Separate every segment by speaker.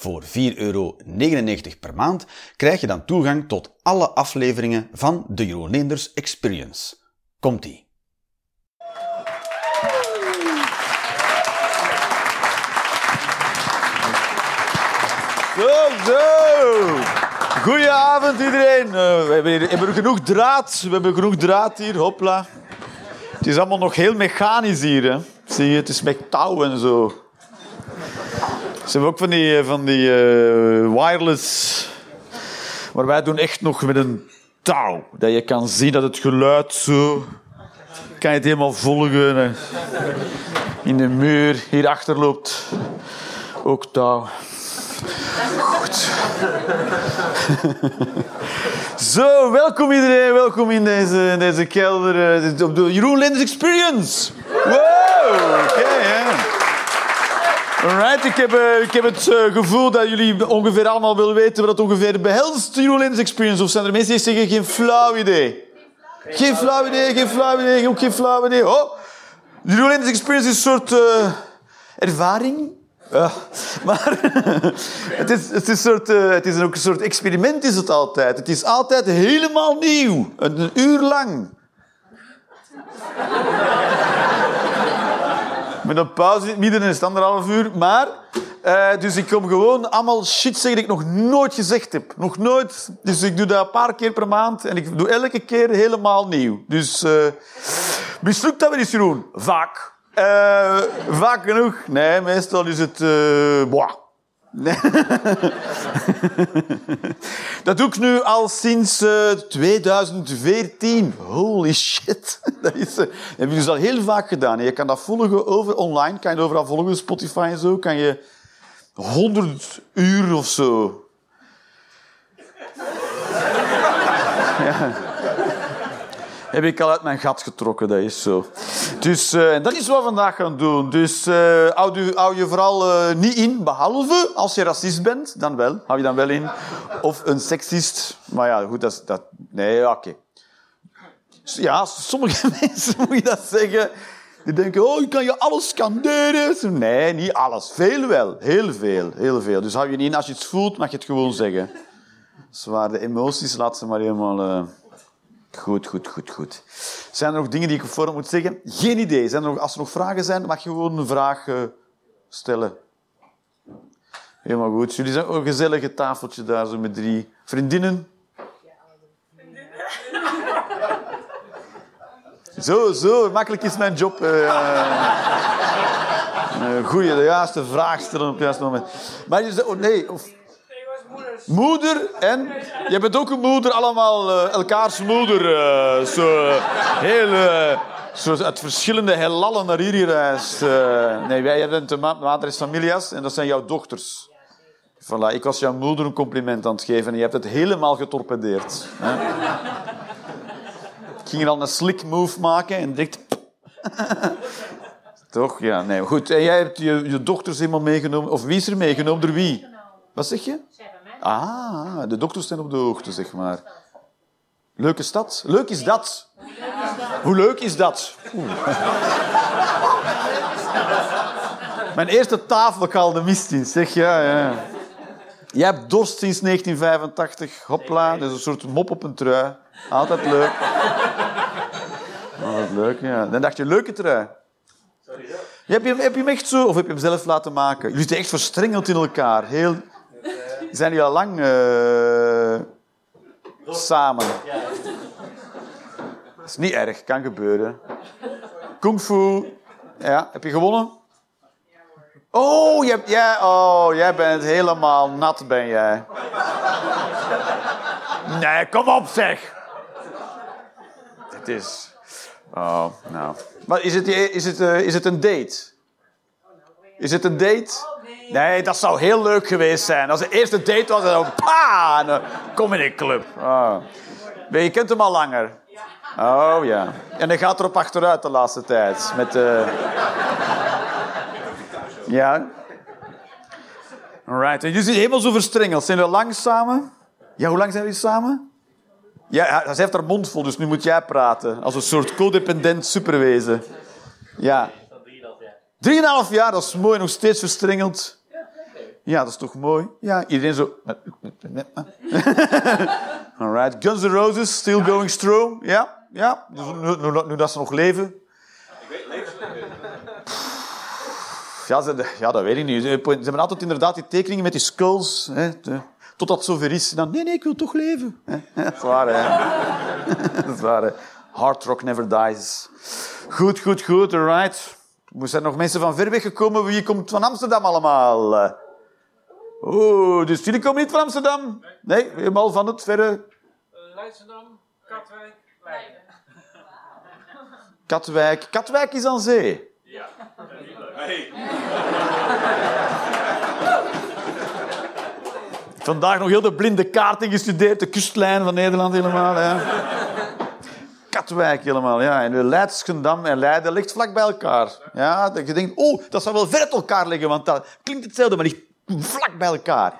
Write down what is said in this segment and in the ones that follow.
Speaker 1: Voor 4,99 euro per maand krijg je dan toegang tot alle afleveringen van de Jeroen Leenders Experience. Komt-ie!
Speaker 2: Zo, zo. Goedenavond iedereen. Uh, we hebben, hier, genoeg draad. We hebben genoeg draad hier. Hopla. Het is allemaal nog heel mechanisch hier. Hè. Zie je, het is met touw en zo. Ze hebben ook van die, van die uh, wireless. Maar wij doen echt nog met een touw. Dat je kan zien dat het geluid zo. Kan je het helemaal volgen. In de muur. Hierachter loopt ook touw. Goed. Zo, welkom iedereen. Welkom in deze, deze kelder. uh, Op de Jeroen Lenders Experience. Wow, oké. Alright, ik heb, eh, ik heb het eh, gevoel dat jullie ongeveer allemaal willen weten wat het ongeveer behelst, Lenders Experience. Of zijn er mensen die zeggen, geen flauw idee? Geen flauw idee, geen flauw idee, ook geen flauw idee. Oh, de Experience is een soort eh, ervaring. Maar het is, het, is soort, het is ook een soort experiment is het altijd. Het is altijd helemaal nieuw. Een uur lang. Met een pauze in het midden en is het anderhalf uur. Maar, eh, dus ik kom gewoon allemaal shit zeggen die ik nog nooit gezegd heb. Nog nooit. Dus ik doe dat een paar keer per maand. En ik doe elke keer helemaal nieuw. Dus, uh, mislukt dat wel eens, Jeroen? Vaak. Eh, vaak genoeg. Nee, meestal is het... eh boah. Nee. dat doe ik nu al sinds eh, 2014. Holy shit. Dat, is, eh, heb je dus al heel vaak gedaan. Je kan dat volgen over online. Kan je overal volgen, Spotify en zo. Kan je 100 uur of zo. Ja. Heb ik al uit mijn gat getrokken, dat is zo. Dus en dat is wat we vandaag gaan doen. Dus eh hou, je, je vooral eh, niet in, behalve als je racist bent, dan wel. Hou je dan wel in. Of een seksist. Maar ja, goed, dat is... Dat, nee, oké. Ja, sommige mensen, moet je dat zeggen, die denken, oh, je kan je alles scanderen. Nee, niet alles. Veel wel. Heel veel. Heel veel. Dus hou je niet in. Als je het voelt, mag je het gewoon zeggen. Zwaar, de emoties, laat ze maar helemaal... Goed, goed, goed, goed. Zijn er nog dingen die ik voorhand moet zeggen? Geen idee. Zijn er nog, als er nog vragen zijn, mag je gewoon een vraag eh, stellen. Helemaal goed. Jullie zijn ook een gezellige tafeltje daar, zo met drie vriendinnen. Zo, zo, makkelijk is mijn job. goeie, de juiste vraag stellen op het juiste moment. Maar je zegt, oh nee, of, Moeder en... Je bent ook een moeder, allemaal eh, elkaars moeder. eh, zo heel... eh, zo uit verschillende heelallen naar hier gereisd. nee, wij bent de ma madres familias en dat zijn jouw dochters. Voilà, ik was jouw moeder een compliment aan het geven en je hebt het helemaal getorpedeerd. Hè? Ik ging al een slick move maken en direct... Toch? Ja, nee. Goed, en jij hebt je, je dochters helemaal meegenomen. Of wie is er meegenomen? Door wie? Wat zeg je? Ah, de dokters zijn op de hoogte, zeg maar. Leuke stad? Leuk is dat. Hoe leuk is dat? Oeh. Mijn eerste tafel ik al de mist in, zeg. Ja, ja. Jij hebt dorst sinds 1985. Hopla, dat is een soort mop op een trui. Altijd leuk. Altijd leuk, ja. Dan dacht je, leuke trui. Heb je, hem- heb je hem echt zo, of heb je hem zelf laten maken? Jullie zitten echt verstrengeld in elkaar. Heel... Zijn jullie al lang eh, samen? Dat is niet erg, kan gebeuren. Kung fu. Ja, heb je gewonnen? Oh, jij, oh, jij bent helemaal nat, ben jij. Nee, kom op, zeg. Het is... Oh, nou. Maar is het, is het, eh, is het een date? Is het een date? Nee, dat zou heel leuk geweest zijn. Als de eerste date was, dan pa, kom in een club. Maar je kent hem al langer? Oh ja. En hij gaat erop achteruit de laatste tijd. Met, uh... Ja. Alright. En jullie zijn helemaal zo verstrengeld. Zijn jullie lang samen? Ja, hoe lang zijn jullie samen? Ja, ze heeft haar mond vol, dus nu moet jij praten. Als een soort codependent superwezen. Ja. Drieënhalf jaar, dat is mooi. Nog steeds verstrengeld. Ja, dat is toch mooi? Ja, iedereen zo... Alright. Guns N' Roses, still going strong. Ja, ja. Dus nu, nu, nu dat ze nog leven. Ik weet, leven ja, ze, ja, dat weet ik niet. Ze hebben altijd inderdaad die tekeningen met die skulls. Hè, totdat het zover is. Dan, nee, nee, ik wil toch leven. Dat is waar, hè. Dat is waar, hè. Hard rock never dies. Goed, goed, goed, alright. Er zijn nog mensen van ver weg gekomen. Wie komt van Amsterdam allemaal? Oeh, dus jullie komen niet van Amsterdam? Nee, helemaal van het verre...
Speaker 3: Uh, Leidschendam, Katwijk, Leiden.
Speaker 2: Katwijk. Katwijk is aan zee.
Speaker 3: Ja. Nee.
Speaker 2: Vandaag nog heel de blinde kaarten gestudeerd, de kustlijn van Nederland helemaal. Ja. Katwijk helemaal, ja. En Leidschendam en Leiden ligt vlak bij elkaar. Ja, dat je denkt, oh, dat zou wel ver uit elkaar liggen, want dat klinkt hetzelfde, maar ligt vlak bij elkaar.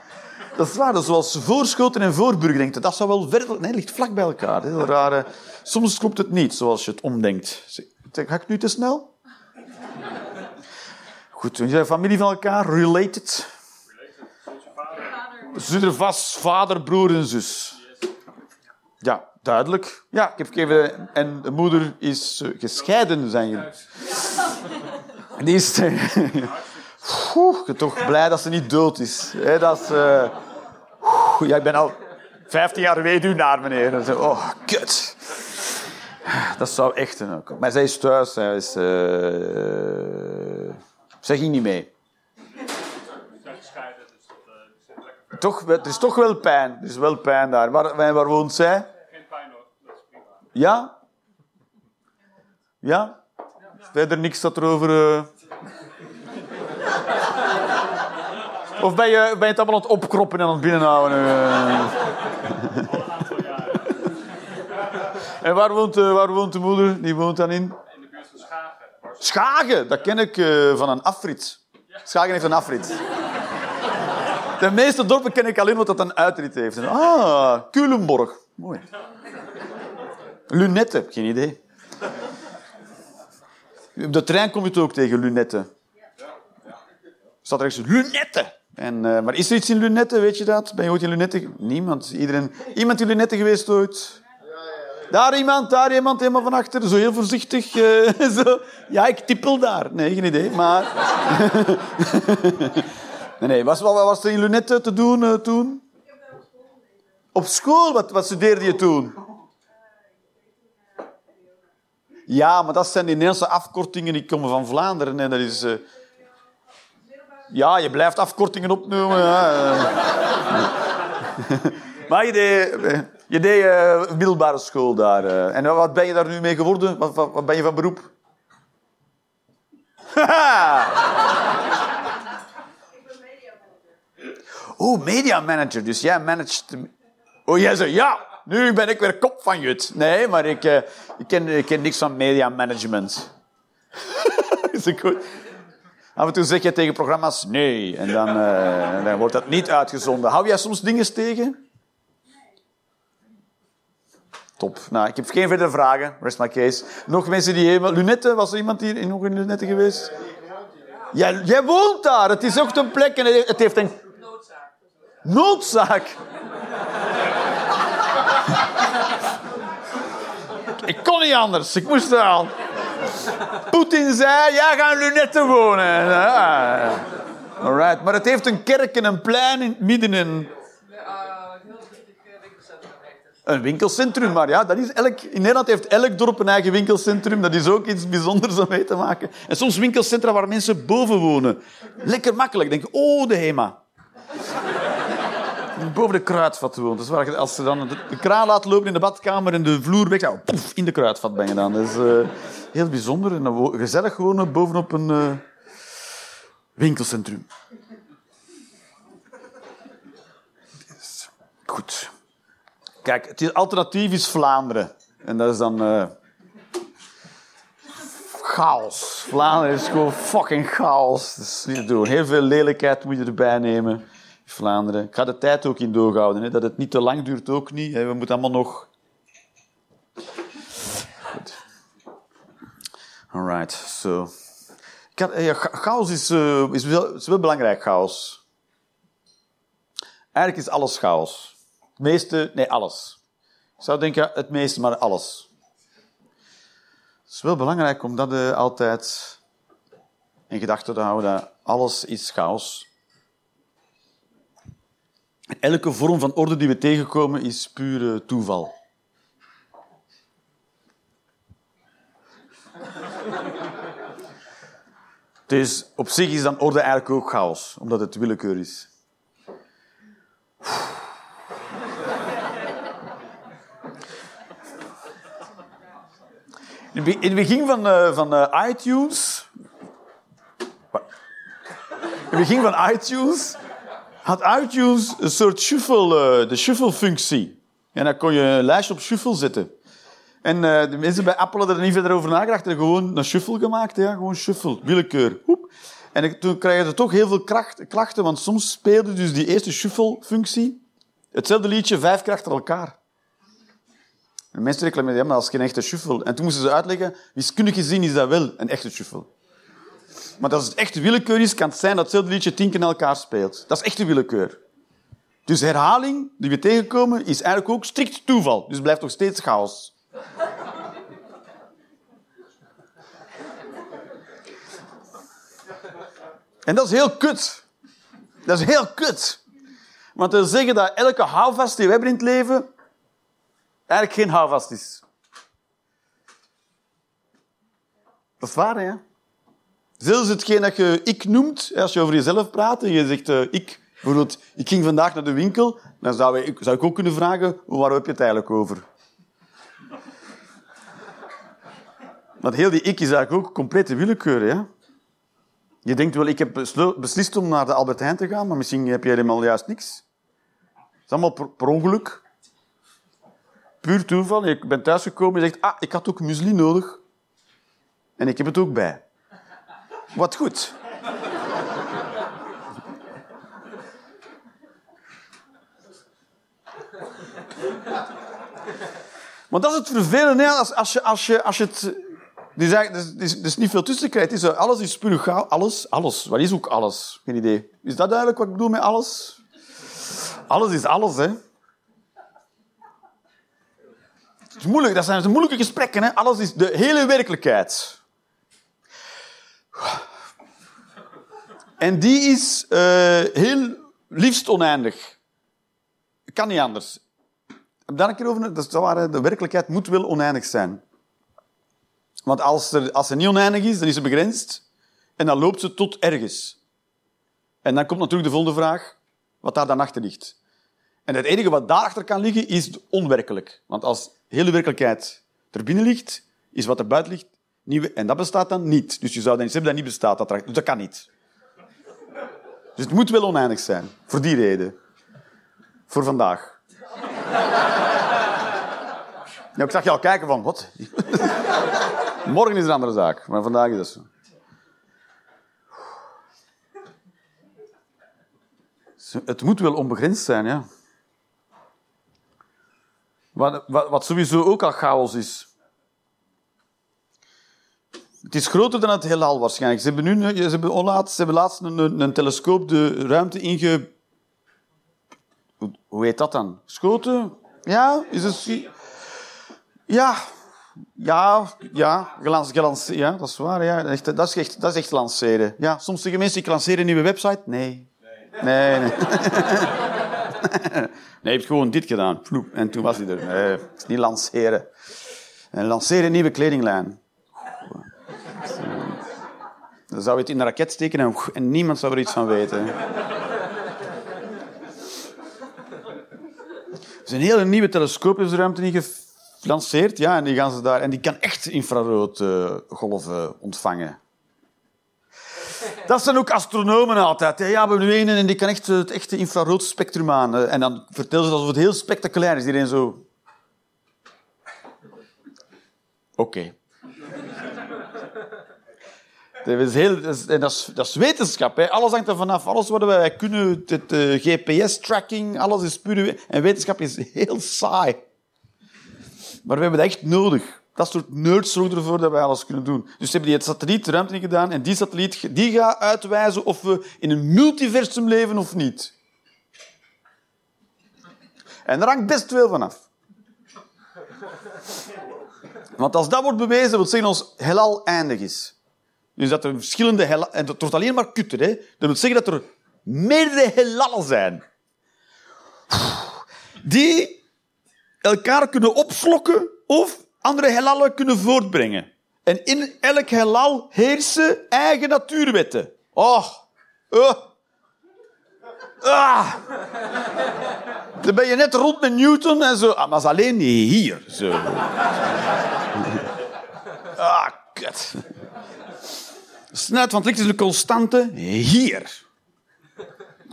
Speaker 2: Dat is waar, dat zoals Voorschoten en Voorburg denkt. Dat zou wel ver... Nee, ligt vlak bij elkaar. Heel rare... Soms klopt het niet zoals je het omdenkt. Ga ik nu te snel? Goed, zijn jullie familie van elkaar? Related? Zitten vast vader, broer en zus. Ja, duidelijk. Ja, ik heb gegeven... En de moeder is eh, gescheiden, zijn jullie. Die is... ik ben toch blij dat ze niet dood is. dat is... Uh... ja, ik ben al 15 jaar weduwnaar, meneer. oh, kut. Dat zou echt... Een... Maar zij is thuis. Zij is... Uh... Zij ging niet mee. Toch, er is toch wel pijn. Er is wel pijn daar. Waar, waar woont zij?
Speaker 3: Geen pijn hoor, dat is prima.
Speaker 2: Ja? Ja? Verder niks dat erover... Uh... Of ben je, ben je het allemaal aan het opkroppen en aan het binnenhouden? En waar woont, uh, waar woont de moeder? Die woont dan in?
Speaker 3: In de buurt van Schagen.
Speaker 2: Schagen, dat ken ik uh, van een afrit. Schagen heeft een afrit. De meeste dorpen ken ik alleen wat dat een uitrit heeft. Ah, Culemborg. Mooi. Lunette, geen idee. Op de trein kom je het ook tegen, lunette. Staat er echt lunette. En, uh, maar is er iets in Lunette, weet je dat? Ben je ooit in Lunette? Niemand. Iedereen... Iemand in Lunette geweest ooit? Daar iemand, daar iemand, helemaal van achter. Zo heel voorzichtig. Uh, zo. Ja, ik tippel daar. Nee, geen idee, maar... nee, nee. Was, wat was er in Lunette te doen uh, toen? Op school? Wat, wat studeerde je toen? Ja, maar dat zijn die Nederlandse afkortingen die komen van Vlaanderen. En dat is... Ja, je blijft afkortingen opnoemen. Ja. maar je deed, je deed uh, middelbare school daar. Uh. En wat ben je daar nu mee geworden? Wat, wat, ben je van beroep? oh, media manager. Dus jij managt... Oh, jij zegt ja, nu ben ik weer kop van Jut. Nee, maar ik, uh, ik, ken, ik ken niks van media management. is dat goed? Af en toe zeg je tegen programma's nee. En dan, uh, dan wordt dat niet uitgezonden. Hou jij soms dingen tegen? Top. Nou, ik heb geen verdere vragen. Rest my case. Nog mensen die helemaal... Lunette, was er iemand hier nog in Lunette geweest? Jij, jij woont daar. Het is ook een plek en het heeft een...
Speaker 3: Noodzaak.
Speaker 2: Noodzaak? ik kon niet anders. Ik moest er al. Poetin zei, jij gaat in Lunette wonen. Alright. Maar het heeft een kerk en een plein in, midden in... Een winkelcentrum, maar ja, dat is elk, in Nederland heeft elk dorp een eigen winkelcentrum. Dat is ook iets bijzonders om mee te maken. En soms winkelcentra waar mensen boven wonen. Lekker makkelijk. Denk, oh, de HEMA. Boven de kruidvat woont. Dus waar je, als je dan de, kraan laat lopen in de badkamer en de vloer weg, ja, poef, in de kruidvat ben je dan. Dat is uh, heel bijzonder. En dan gezellig wonen bovenop een uh, winkelcentrum. Goed. Kijk, het alternatief is Vlaanderen. En dat is dan... eh, chaos. Vlaanderen is gewoon fucking chaos. Dat is niet te doen. Heel veel lelijkheid moet je erbij nemen. Vlaanderen. Ik ga de tijd ook in doorhouden. Hè. Dat het niet te lang duurt ook niet. hè. We moeten allemaal nog... Goed. Alright, so... Ik had- ja, cha- chaos is, eh, is, wel, is wel belangrijk, chaos. Eigenlijk is alles chaos. Het meeste... Nee, alles. Ik zou denken het meeste, maar alles. Het is wel belangrijk om dat eh, altijd in gedachten te houden. Alles is chaos. Elke vorm van orde die we tegenkomen is pure toeval. Dus op zich is dan orde eigenlijk ook chaos, omdat het willekeur is. In het be- in het begin van, eh, van eh, iTunes. In het begin van iTunes had iTunes een soort shuffle, eh, de shuffle-functie. En dan kon je een lijstje op shuffle zetten. En eh, de mensen bij Apple hadden er niet verder over nagedacht. Hebben gewoon een shuffle gemaakt. Ja, gewoon shuffle, willekeur. Hoep. En toen kregen ze toch heel veel klachten, want soms speelde dus die eerste shuffle-functie hetzelfde liedje vijf keer achter elkaar. En mensen reclameerden, ja, maar dat is geen echte shuffle. En toen moesten ze uitleggen, wiskundig gezien is dat wel een echte shuffle. Maar als het echte willekeur is, kan het zijn dat hetzelfde liedje tien keer elkaar speelt. Dat is echte willekeur. Dus herhaling die we tegenkomen, is eigenlijk ook strikt toeval. Dus het blijft nog steeds chaos. En dat is heel kut. Dat is heel kut. Want dat wil zeggen dat elke houvast die we hebben in het leven eigenlijk geen houvast is. Dat is waar, hè? Zelfs hetgeen dat je ik noemt, als je over jezelf praat en je zegt eh, ik, bijvoorbeeld, ik ging vandaag naar de winkel, dan zou ik, zou ik ook kunnen vragen, waar heb je het eigenlijk over? Want heel die ik is eigenlijk ook complete willekeur, hè? Je denkt wel, ik heb beslist om naar de Albert Heijn te gaan, maar misschien heb je helemaal juist niks. Het is allemaal per, per ongeluk. Puur toeval. Je bent thuisgekomen en je zegt, ah, ik had ook muesli nodig. En ik heb het ook bij. Wat goed. Want dat is het vervelende, als, als, je, als, je, als je het... Er is- niet veel tussen. Het is, alles is chaos. Alles, alles. Wat is ook alles? Geen idee. Is dat duidelijk wat ik bedoel met alles? Alles is alles, hè. Het is moeilijk, dat zijn moeilijke gesprekken, hè. Alles is de hele werkelijkheid. En die is eh, heel liefst oneindig. Kan niet anders. Heb daar een keer over... Dat de werkelijkheid moet wel oneindig zijn. Want als, er, als ze niet oneindig is, dan is ze begrensd. En dan loopt ze tot ergens. En dan komt natuurlijk de volgende vraag, wat daar dan achter ligt. En het enige wat daarachter kan liggen, is onwerkelijk. Want als de werkelijkheid er binnen ligt, is wat er buiten ligt niet... En dat bestaat dan niet. Dus je zou dan iets hebben dat niet bestaat. Dat, dus dat kan niet. Dus het moet wel oneindig zijn. Voor die reden. Voor vandaag. Ik zag je al kijken van, wat? Morgen is een andere zaak, maar vandaag is dat zo. Het moet wel onbegrensd zijn, ja. Wat, wat sowieso ook al chaos is. Het is groter dan het heelal waarschijnlijk. Ze hebben, nu, ze hebben, onlaatst, ze hebben laatst een, een, telescoop de ruimte inge... Hoe, heet dat dan? Schoten? Ja? Is het... Ja, ja, ja, gelans, ja, dat is waar. Ja. Echt, dat, is echt, dat is echt lanceren. Ja, soms zeggen mensen, ik lanceer een nieuwe website. Nee. Nee, nee. nee, je hebt gewoon dit gedaan. En toen was hij er. Nee, is niet lanceren. En lanceren een nieuwe kledinglijn. Dan zou je het in een raket steken en, niemand zou er iets van weten. Er is een hele nieuwe telescoop in de ruimte in gelanceerd. Ja, en die, gaan ze daar, en die kan echt infrarood eh, golven ontvangen. Dat zijn ook astronomen altijd. Ja, we hebben nu een en die kan echt het echte infraroodspectrum aan. En dan vertellen ze alsof het heel spectaculair is. Iedereen zo... Oké. Dat is, heel, dat, dat, is, wetenschap. Alles hangt er vanaf. Alles wat wij kunnen, het, eh, GPS-tracking, alles is we- En wetenschap is heel saai. Maar we hebben dat echt nodig. Dat soort nerds zorgen ervoor dat wij alles kunnen doen. Dus ze hebben die satelliet de ruimte in gedaan en die satelliet die gaat uitwijzen of we in een multiversum leven of niet. En daar hangt best veel van af. Want als dat wordt bewezen, wil zeggen ons heelal eindig is. Dus dat er verschillende heelal... En dat wordt alleen maar kutter, hè. Dat wil zeggen dat er meerdere heelallen zijn. Die elkaar kunnen opslokken of andere heelallen kunnen voortbrengen. En in elk heelal heersen eigen natuurwetten. Oh, oh. Ah. Dan ben je net rond met Newton en zo. Ah, maar is alleen hier. Zo. Ah, kut. Snelheid van het licht is een constante hier.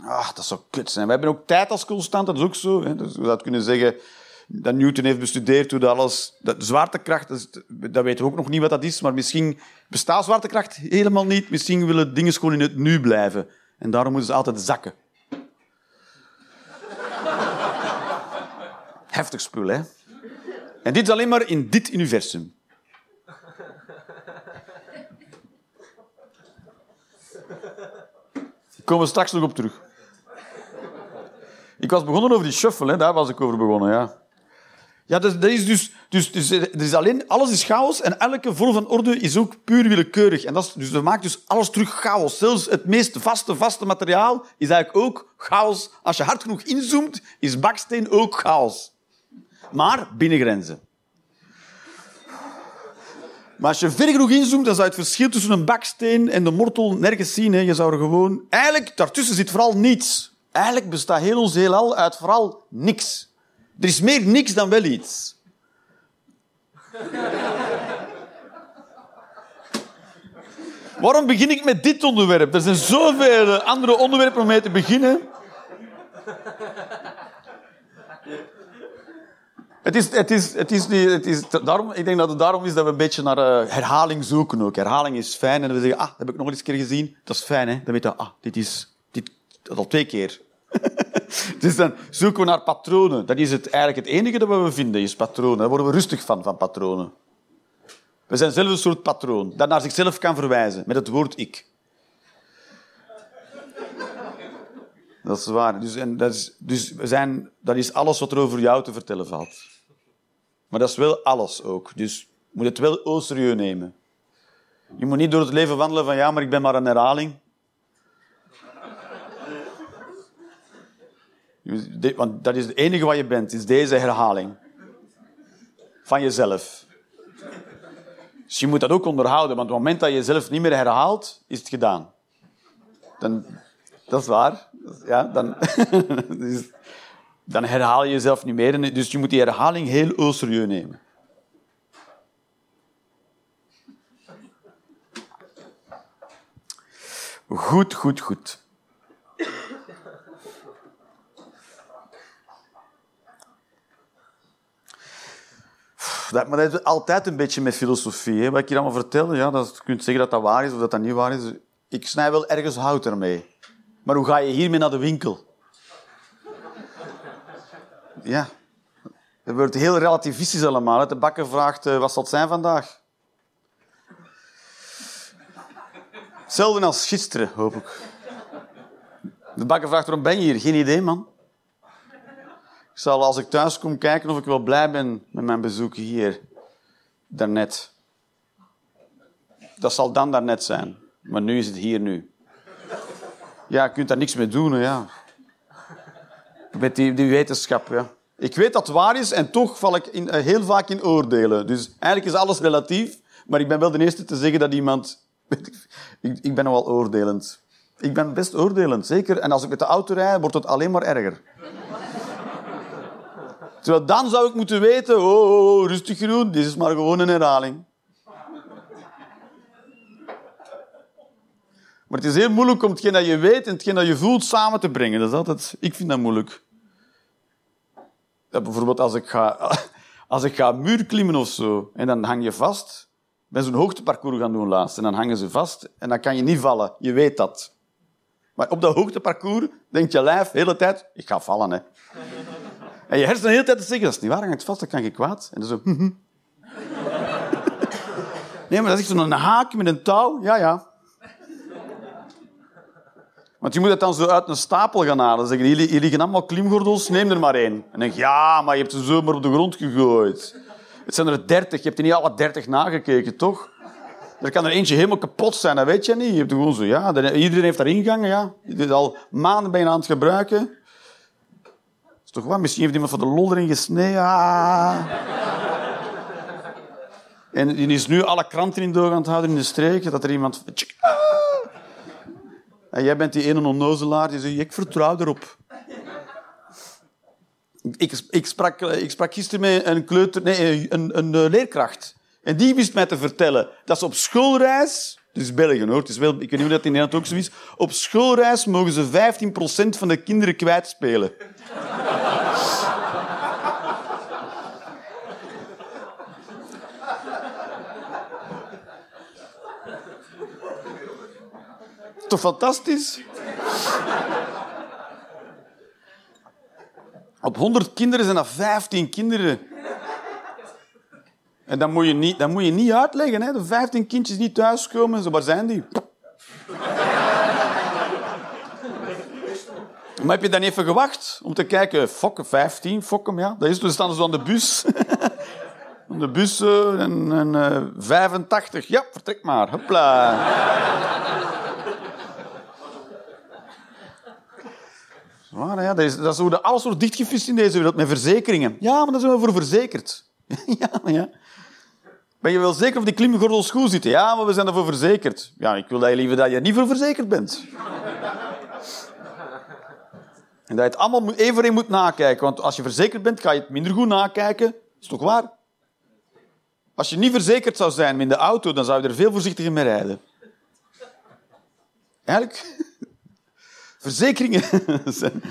Speaker 2: Ah, dat zou kut zijn. We hebben ook tijd als constante, dat is ook zo. Hè. Dus we zouden kunnen zeggen dat Newton heeft bestudeerd hoe dat alles... Dat zwaartekracht, dat, dat weten we ook nog niet wat dat is, maar misschien bestaat zwaartekracht helemaal niet. Misschien willen dingen gewoon in het nu blijven. En daarom moeten ze altijd zakken. Heftig spul, hè? En dit is alleen maar in dit universum. Komen we straks nog op terug. Ik was begonnen over die shuffle, hè? daar was ik over begonnen, ja. Ja, dat, dat is dus, dus, dus er is alleen, alles is chaos en elke vorm van orde is ook puur willekeurig. En dat, is, dus dat maakt dus alles terug chaos. Zelfs het meest vaste, vaste materiaal is eigenlijk ook chaos. Als je hard genoeg inzoomt, is baksteen ook chaos. Maar binnen grenzen. Maar als je ver genoeg inzoomt, dan zou je het verschil tussen een baksteen en de mortel nergens zien. Hè. Je zou er gewoon... Eigenlijk, daartussen zit vooral niets. Eigenlijk bestaat heel ons heelal uit vooral niks. Er is meer niks dan wel iets. Waarom begin ik met dit onderwerp? Er zijn zoveel andere onderwerpen om mee te beginnen. Het is, het is, het is, daarom, ik denk dat het daarom is dat we een beetje naar eh, herhaling zoeken ook. Herhaling is fijn en we zeggen, ah, dat heb ik nog eens een keer gezien. Dat is fijn, hè. Dan weet je, ah, dit is dit, al twee keer. dus dan zoeken we naar patronen. Dat is het, eigenlijk het enige dat we vinden, is patronen. Daar worden we rustig van, van patronen. We zijn zelf een soort patroon, dat naar zichzelf kan verwijzen, met het woord ik. Dat is waar. Dus, en dat, is, dus we zijn, dat is alles wat er over jou te vertellen valt. Maar dat is wel alles ook. Dus je moet het wel serieus nemen. Je moet niet door het leven wandelen van ja, maar ik ben maar een herhaling. Want dat is het enige wat je bent, is deze herhaling. Van jezelf. Dus je moet dat ook onderhouden, want op het moment dat je jezelf niet meer herhaalt, is het gedaan. Dan, dat is waar. Ja, dan, dus- dan herhaal je jezelf niet meer. Dus je moet die herhaling heel serieus nemen. Goed, goed, goed. Dat, maar dat is altijd een beetje met filosofie. Hè. Wat ik hier allemaal vertel, ja, dat, je kunt zeggen dat dat waar is of dat dat niet waar is. Ik snij wel ergens hout ermee. Maar hoe ga je hiermee naar de winkel? Ja. Het wordt heel relativistisch allemaal. De bakker vraagt, eh, wat zal het zijn vandaag? Hetzelfde als gisteren, hoop ik. De bakker vraagt, waarom ben je hier? Geen idee, man. Ik zal als ik thuis kom kijken of ik wel blij ben met mijn bezoek hier. Daarnet. Dat zal dan daarnet zijn. Maar nu is het hier nu. Ja, je kunt daar niks mee doen, ja. Met die, die wetenschap, ja. Ik weet dat het waar is en toch val ik in, eh, heel vaak in oordelen. Dus eigenlijk is alles relatief, maar ik ben wel de eerste te zeggen dat iemand... ik, ik ben nogal oordelend. Ik ben best oordelend, zeker. En als ik met de auto rijd, wordt het alleen maar erger. Terwijl dan zou ik moeten weten, oh, oh, oh, rustig Jeroen, dit is maar gewoon een herhaling. Maar het is heel moeilijk om hetgeen dat je weet en hetgeen dat je voelt samen te brengen. Dat is altijd... Ik vind dat moeilijk. Bijvoorbeeld als ik ga, als ik ga muurklimmen of zo, en dan hang je vast. Ik ben zo'n hoogteparcours gaan doen laatst. En dan hangen ze vast en dan kan je niet vallen. Je weet dat. Maar op dat hoogteparcours denkt je lijf de hele tijd, ik ga vallen. Hè. En je hersenen de hele tijd te zeggen, dat is niet waar, hangt vast, dan kan je kwaad. En dan zo... Nee, maar dat is zo'n haak met een touw. Ja, ja. Want je moet het dan zo uit een stapel gaan halen. Zeggen, jullie, jullie liggen allemaal klimgordels, neem er maar één. En dan ja, maar je hebt ze zomaar op de grond gegooid. Het zijn er dertig, je hebt er niet alle dertig nagekeken, toch? Er kan er eentje helemaal kapot zijn, dat weet je niet. Je hebt gewoon zo, ja, iedereen heeft daar ingangen, ja. Je bent al maanden je aan het gebruiken. is toch wat? Misschien heeft iemand van de lol erin gesneden. En die is nu alle kranten in doog aan het houden in de streek, dat er iemand... En jij bent die ene onnozelaar die zegt, ik vertrouw erop. Ik, ik, sprak, ik sprak gisteren met een, kleuter, nee, een, een, een leerkracht. En die wist mij te vertellen dat ze op schoolreis... Het is België, hoor. Het is wel, ik weet niet of dat in Nederland ook zo is. Op schoolreis mogen ze 15% van de kinderen kwijtspelen. Toch fantastisch? Op 100 kinderen zijn dat 15 kinderen. En dan moet je niet, dan moet je niet uitleggen. Hè? De 15 kindjes niet thuiskomen. Zo, waar zijn die? Maar heb je dan even gewacht om te kijken? Fokken, 15, fokken, ja. Dat is, dus staan ze aan de bus. de bus en, en uh, 85. Ja, vertrek maar. Hopla. Waar, ja, dat, is, dat is de, alles wordt dichtgevist in deze wereld met verzekeringen. Ja, maar daar zijn we voor verzekerd. ja, ja. Ben je wel zeker of die klimgordels goed zitten? Ja, maar we zijn ervoor verzekerd. Ja, ik wil dat je liever dat je niet voor verzekerd bent. en dat je het allemaal even moet nakijken. Want als je verzekerd bent, ga je het minder goed nakijken. is toch waar? Als je niet verzekerd zou zijn met de auto, dan zou je er veel voorzichtiger mee rijden. Eigenlijk... Verzekeringen zijn...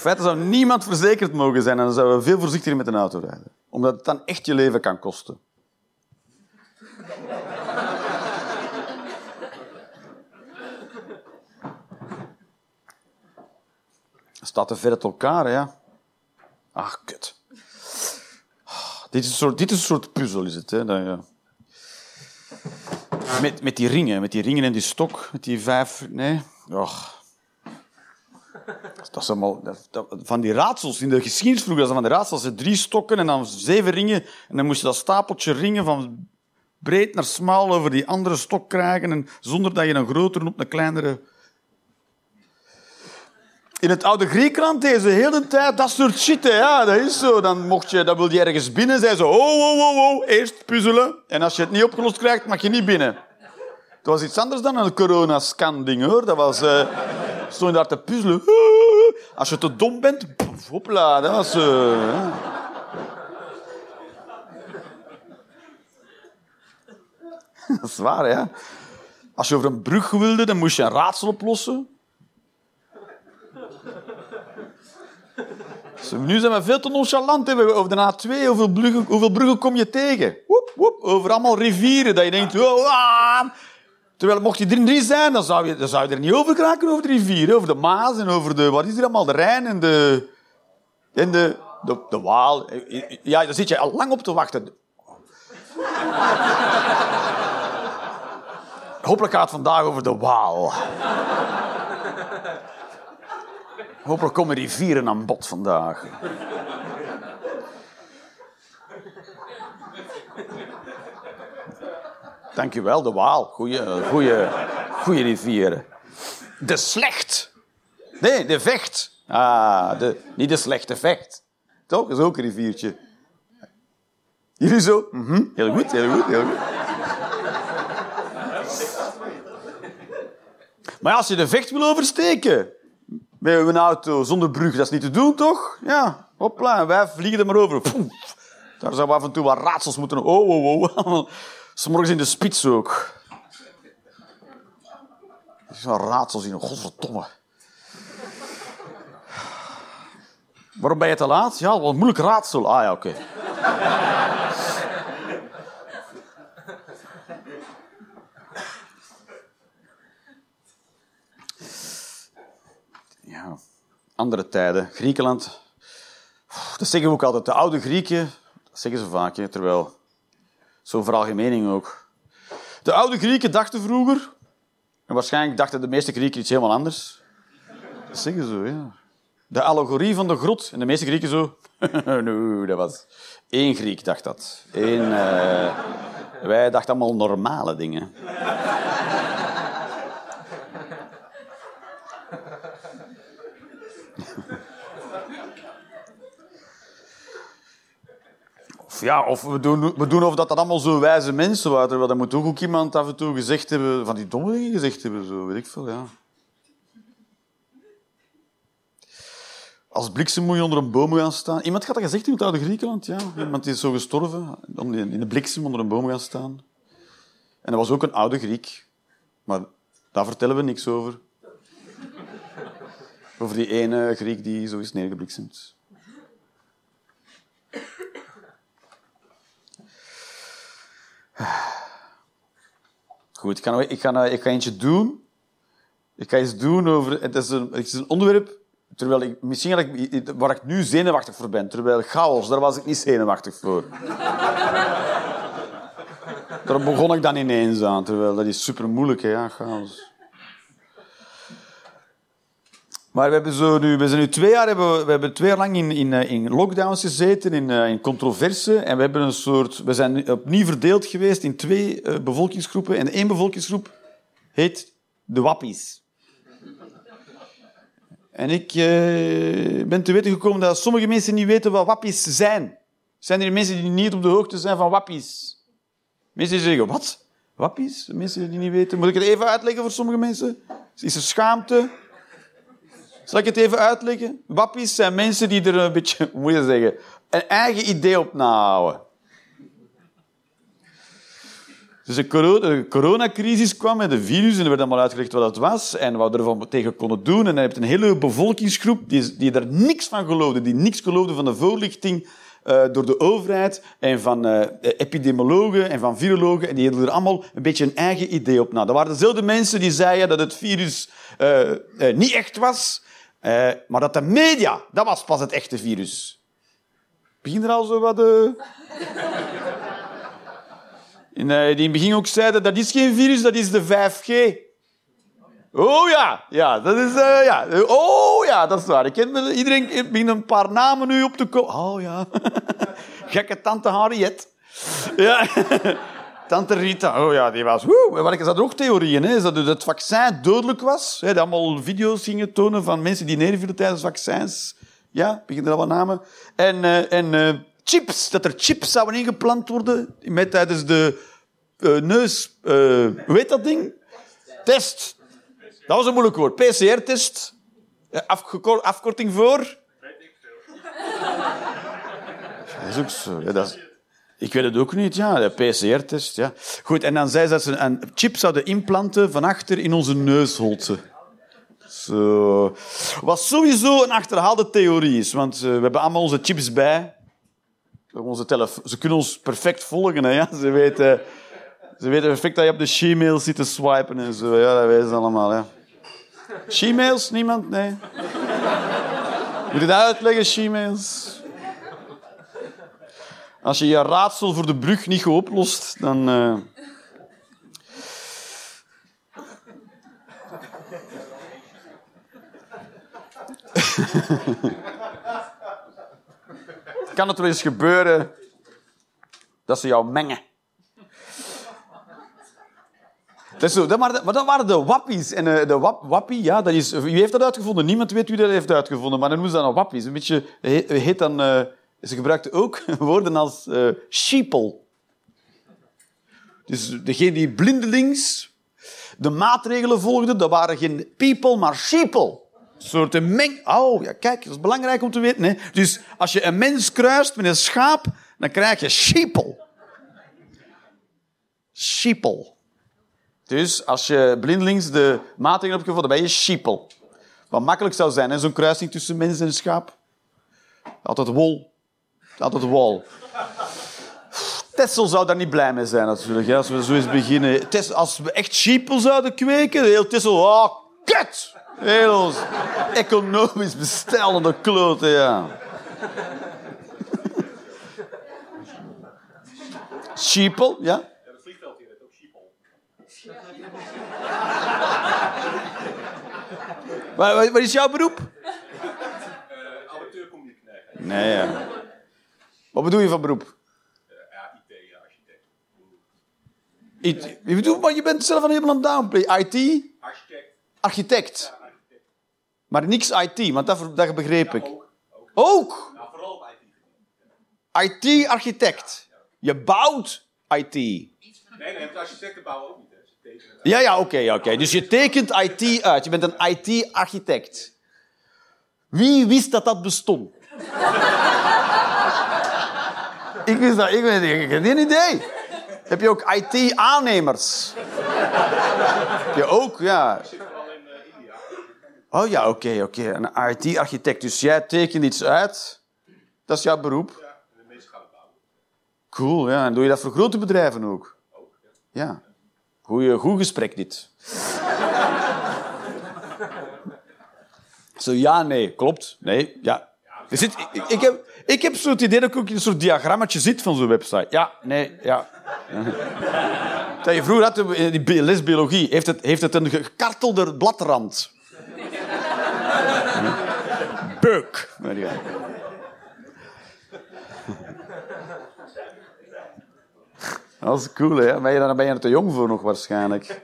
Speaker 2: In feite zou niemand verzekerd mogen zijn en dan zouden we veel voorzichtiger met een auto rijden. Omdat het dan echt je leven kan kosten. staat te ver uit elkaar, ja. Ach, kut. Dit is een soort, dit is een soort puzzel, is het. Hè? Ja. met, met die ringen, met die ringen en die stok, met die vijf... Nee, Och. Dat is allemaal, dat, van die raadsels in de geschiedenis vroeger, dat van die raadsels, drie stokken en dan zeven ringen. En dan moest je dat stapeltje ringen van breed naar smal over die andere stok krijgen, en zonder dat je een grotere op een kleinere. In het oude Griekenland deze hele tijd dat soort shit. Ja, dat is zo. Dan, mocht je, dan wil je ergens binnen, zei ze: oh, oh, oh, oh, eerst puzzelen. En als je het niet opgelost krijgt, mag je niet binnen. Het was iets anders dan een corona-scan-ding, hoor. Dat was... Uh, stond je daar te puzzelen. Als je te dom bent, hopla, dat was... Uh, dat is waar, ja. Als je over een brug wilde, dan moest je een raadsel oplossen. nu zijn we veel te nonchalant. Over de A2, hoeveel bruggen, hoeveel bruggen kom je tegen? Woep, woep, over allemaal rivieren. Dat je denkt, oh, ah, Terwijl, mocht je er zijn, dan zou, je, dan zou je er niet over kraken over de rivier. Over de Maas en over de... Wat is er allemaal? De Rijn en de... En de... De, de Waal. Ja, daar zit je al lang op te wachten. Hopelijk gaat het vandaag over de Waal. Hopelijk komen rivieren aan bod vandaag. Dankjewel, de Waal. Goeie, goeie, goeie rivieren. De Slecht. Nee, de Vecht. Ah, de, niet de slechte Vecht. Toch? Dat is ook een riviertje. Jullie zo? Mm Heel goed, heel goed, heel goed. Maar als je de Vecht wil oversteken met een auto zonder brug, dat is niet te doen, toch? Ja, hopla, wij vliegen er maar over. Daar zouden we af en toe wat raadsels moeten... Oh, oh, oh. Sommige in de spits ook. Een raadsel zien, godverdomme. Waarom ben je te laat? Ja, wat een moeilijk raadsel. Ah ja, oké. ja, andere tijden. Griekenland. Dat zeggen we ook altijd. De oude Grieken, dat zeggen ze vaak, terwijl... Zo'n veralgemening ook. De oude Grieken dachten vroeger... En waarschijnlijk dachten de meeste Grieken iets helemaal anders. Dat zeggen ze, ja. De allegorie van de grot. En de meeste Grieken zo... nee, dat was... één Griek dacht dat. Eén... eh, Wij dachten allemaal normale dingen. Ja, of we doen, we doen of dat, dat allemaal zo wijze mensen waren. Terwijl dat moet ook, ook iemand af en toe gezegd hebben... Van die domme dingen gezegd hebben, zo weet ik veel, ja. Als bliksem moet je onder een boom gaan staan. Iemand had dat gezegd in het oude Griekenland, ja. Iemand is zo gestorven, om in de bliksem onder een boom gaan staan. En dat was ook een oude Griek. Maar daar vertellen we niks over. Over die ene Griek die zo is neergebliksemd. Goed, ik ga, ik, ga, ik ga eentje doen. Ik ga iets doen over... Het is een, het is een onderwerp terwijl ik, misschien dat ik, waar ik nu zenuwachtig voor ben. Terwijl chaos, daar was ik niet zenuwachtig voor. daar begon ik dan ineens aan. Terwijl dat is super moeilijk, hè, ja, chaos. Maar we, hebben we zijn nu twee jaar, hebben, we we hebben twee lang in, in, eh, in lockdowns gezeten, in, eh, in controverse. En we, hebben een soort, we zijn opnieuw verdeeld geweest in twee eh, bevolkingsgroepen. En één bevolkingsgroep heet de Wappies. En ik ben te weten gekomen dat sommige mensen niet weten wat wappies zijn. Zijn er mensen die niet op de hoogte zijn van wappies? Mensen zeggen, wat? Wappies? Mensen die niet weten. Moet ik het even uitleggen voor sommige mensen? Is er schaamte? Zal ik het even uitleggen? Wappies zijn mensen die er een beetje, moet je zeggen, een eigen idee op nahouden. Dus de corona- de coronacrisis kwam met de virus en er werd allemaal uitgelegd wat het was en wat we ervan tegen konden doen. En dan heb je een hele bevolkingsgroep die, die er niks van geloofde, die niks geloofde van de voorlichting eh, door de overheid en van eh, epidemiologen en van virologen. En die hadden er allemaal een beetje een eigen idee op na. Dat waren dezelfde mensen die zeiden dat het virus eh, niet echt was, eh, maar dat de media, dat was pas het echte virus. Begin er al zo wat... eh, die in het begin ook zeiden, dat is geen virus, dat is de 5G. Oh ja, ja, dat is, ja. Oh ja, dat is waar. Ik ken iedereen begint een paar namen nu op te komen. Oh ja. Gekke tante Harriet. Ja. Tante Rita, oh ja, die was... Woe. Maar ik zat er ook theorieën, hè. Is dat het vaccin dodelijk was. Hè, dat allemaal video's gingen tonen van mensen die neervielen tijdens vaccins. Ja, beginnen er al wat namen. En, eh, en eh, chips, dat er chips zouden ingeplant worden met tijdens de eh, neus... hoe heet dat ding? Test. Dat was een moeilijk woord. PCR-test. Afkorting voor... Dat is ook zo. Ja, dat is- Ik weet het ook niet, ja. De PCR-test, ja. Goed, en dan zei ze dat ze een chip zouden implanten van achter in onze neusholte. Zo. Wat sowieso een achterhaalde theorie is, want eh, we hebben allemaal onze chips bij. Onze ze kunnen ons perfect volgen, hè, ja. Ze weten, ze weten perfect dat je op de Gmail zit te swipen en zo. Ja, dat weten ze allemaal, ja. Gmails? Niemand? Nee. Moet je dat uitleggen, Gmails? Als je je raadsel voor de brug niet geoplost, dan... eh, kan het wel eens gebeuren dat ze jou mengen. Dat zo, dat maar dat waren de wappies. En eh, de wap, wappie, ja, dat is, wie heeft dat uitgevonden? Niemand weet wie dat heeft uitgevonden, maar dan noemen ze dat een wappies. Een beetje, he- heet dan, eh, ze gebruikten ook woorden als eh sheeple. Dus degene die blindelings de maatregelen volgden, dat waren geen people, maar sheeple. Een soort meng... Oh, ja, kijk, dat is belangrijk om te weten. Hè? Dus als je een mens kruist met een schaap, dan krijg je sheeple. Sheeple. Dus als je blindelings de maatregelen hebt gevonden, ben je sheeple. Wat makkelijk zou zijn, zo'n kruising tussen mens en schaap. Altijd wol. Altijd wol. Tessel zou daar niet blij mee zijn, natuurlijk. Hè? Als we zo eens beginnen. Tessel, als we echt sheeple zouden kweken, heel Tessel... Oh, kut! Heel economisch bestelende kloten, ja. Sheeple, ja?
Speaker 3: Ja, het vliegveld hier heet ook Schiphol.
Speaker 2: Wat, wat- wat is jouw beroep?
Speaker 3: Uh, amateurcommunicatie.
Speaker 2: Nee, ja. Wat bedoel je van beroep?
Speaker 3: Ja, IT, ja, architect.
Speaker 2: IT. Je bedoelt, maar je bent zelf een helemaal aan het downplay. IT,
Speaker 3: Architect.
Speaker 2: architect.
Speaker 3: Ja, architect.
Speaker 2: Maar niks IT, want dat, dat begreep ik.
Speaker 3: Ook. ook.
Speaker 2: Ook!
Speaker 3: Nou, vooral op IT.
Speaker 2: IT-architect. Je bouwt IT.
Speaker 3: Nee, nee, want architecten bouwen ook niet.
Speaker 2: Ja, ja, oké, oké. Dus je tekent IT uit. Je bent een IT-architect. Wie wist dat dat bestond? ik wist dat. Ik, weet, ik heb geen idee. Heb je ook IT-aannemers? heb je ook, ja.
Speaker 3: zit vooral in India.
Speaker 2: Oh ja, oké, oké. Een IT-architect. Dus jij tekent iets uit. Dat is jouw beroep.
Speaker 3: Ja, en de mensen gaan het bouwen.
Speaker 2: Cool, ja. En doe je dat voor grote bedrijven ook?
Speaker 3: Ook, ja.
Speaker 2: Ja. Goeie, goed gesprek, dit. Zo, ja, nee. Klopt. Nee, ja. Er zit, ik, ik heb, ik heb zo het idee dat ik ook in een soort diagrammetje zit van zo'n website. Ja, nee, ja. Dat je vroeger had, in die bi- les biologie, heeft het, heeft het een gekartelde bladrand. Beuk. Dat is cool, hè? Je, dan ben je er te jong voor nog waarschijnlijk.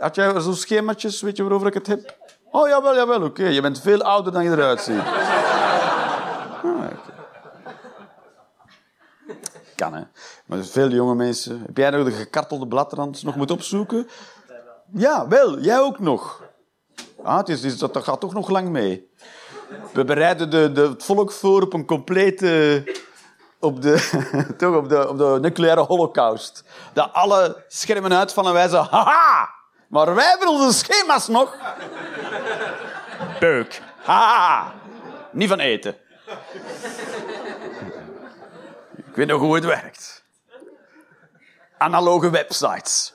Speaker 2: Had jij zo'n schemaatjes, weet je waarover ik het heb? Oh, jawel, jawel, oké. Je bent veel ouder dan je eruit ziet. Ah, oké. Kan, hè. Maar veel jonge mensen... Heb jij nog de gekartelde bladrand nog moeten opzoeken? Ja, wel. Jij ook nog. Ah, het is, het is- dat, dat gaat toch nog lang mee. We bereiden de, de, het volk voor op een complete op de, toch op de, op de nucleaire holocaust. Dat alle schermen uitvallen en wij zo, haha! Maar wij hebben onze schema's nog. Beuk. Haha! Niet van eten. Ik weet nog hoe het werkt. Analoge websites.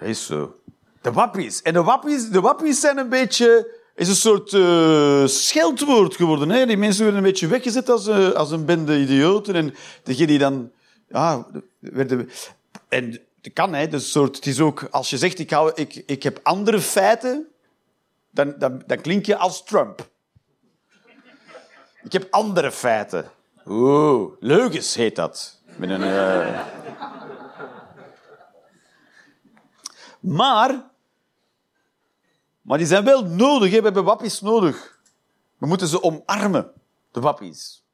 Speaker 2: Is zo. De wappies. En de wappies, de wappies zijn een beetje... is een soort eh, scheldwoord geworden. Hè? Die mensen werden een beetje weggezet als, eh, als een bende idioten. En degene die dan... Ja, werden... En dat kan, hè. Een soort, het is ook... Als je zegt, ik, hou, ik, ik heb andere feiten... Dan, dan, dan klink je als Trump. Ik heb andere feiten. Oeh, leugens heet dat. Met een... eh, Maar, maar die zijn wel nodig. We hebben wappies nodig. We moeten ze omarmen, de wappies.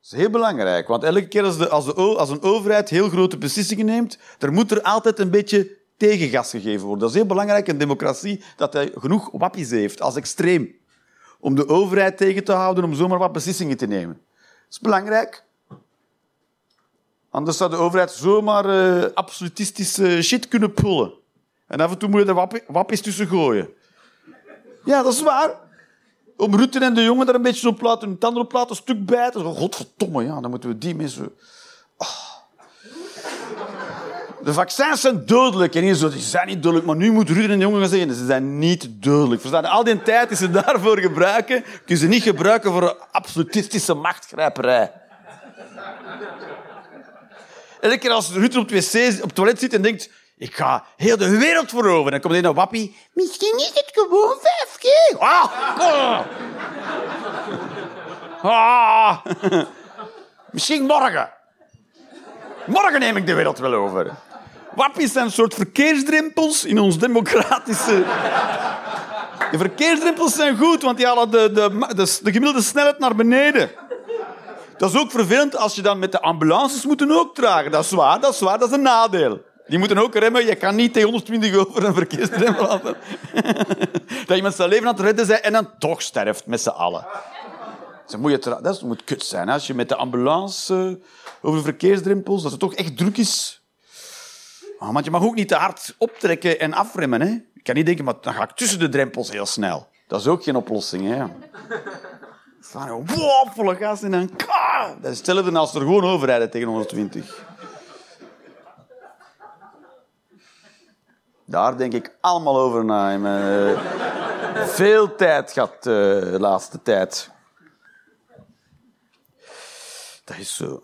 Speaker 2: Dat is heel belangrijk, want elke keer als, de, als, de, als een overheid heel grote beslissingen neemt, er moet er altijd een beetje tegengas gegeven worden. Dat is heel belangrijk in democratie, dat hij genoeg wappies heeft, als extreem. Om de overheid tegen te houden om zomaar wat beslissingen te nemen. Dat is belangrijk. Anders zou de overheid zomaar eh, absolutistische shit kunnen pullen. En af en toe moet je er wappies tussen gooien. Ja, dat is waar. Om Rutte en de jongen daar een beetje op laten, hun tanden op laten stuk bijten. Godverdomme, ja, dan moeten we die mensen... Ah. De vaccins zijn dodelijk. En hier zo, die zijn niet dodelijk. Maar nu moet Rutte en de jongen gaan zeggen, ze zijn niet dodelijk. Verstaan? Al die tijd die ze daarvoor gebruiken, kun je ze niet gebruiken voor een absolutistische machtgrijperij. Elke keer als Rutte op het wc, op toilet zit en denkt... Ik ga heel de wereld veroveren. Dan komt er een wappie. Misschien is het gewoon vijf keer. Ah, ah. Misschien morgen. Morgen neem ik de wereld wel over. Wappies zijn een soort verkeersdrempels in ons democratische... De verkeersdrempels zijn goed, want die halen de, de, de, de gemiddelde snelheid naar beneden. Dat is ook vervelend als je dan met de ambulances moeten ook dragen. Dat is waar, dat is waar, dat is een nadeel. Die moeten ook remmen. Je kan niet tegen 120 over een verkeersdrempel laten. dat iemand zijn leven aan het redden zijn en dan toch sterft met z'n allen. Dat moet, dat moet kut zijn. Als je met de ambulance eh, over de verkeersdrempels, dat het toch echt druk is. Ah, je mag ook niet te hard optrekken en afremmen. Hè? Je kan niet denken, maar dan ga ik tussen de drempels heel snel. Dat is ook geen oplossing. Hè? Staan wow, volle gas en dan... ka! Dat is als er gewoon overrijden tegen 120. Daar denk ik allemaal over na. eh, veel tijd gehad eh, de laatste tijd. Dat is zo.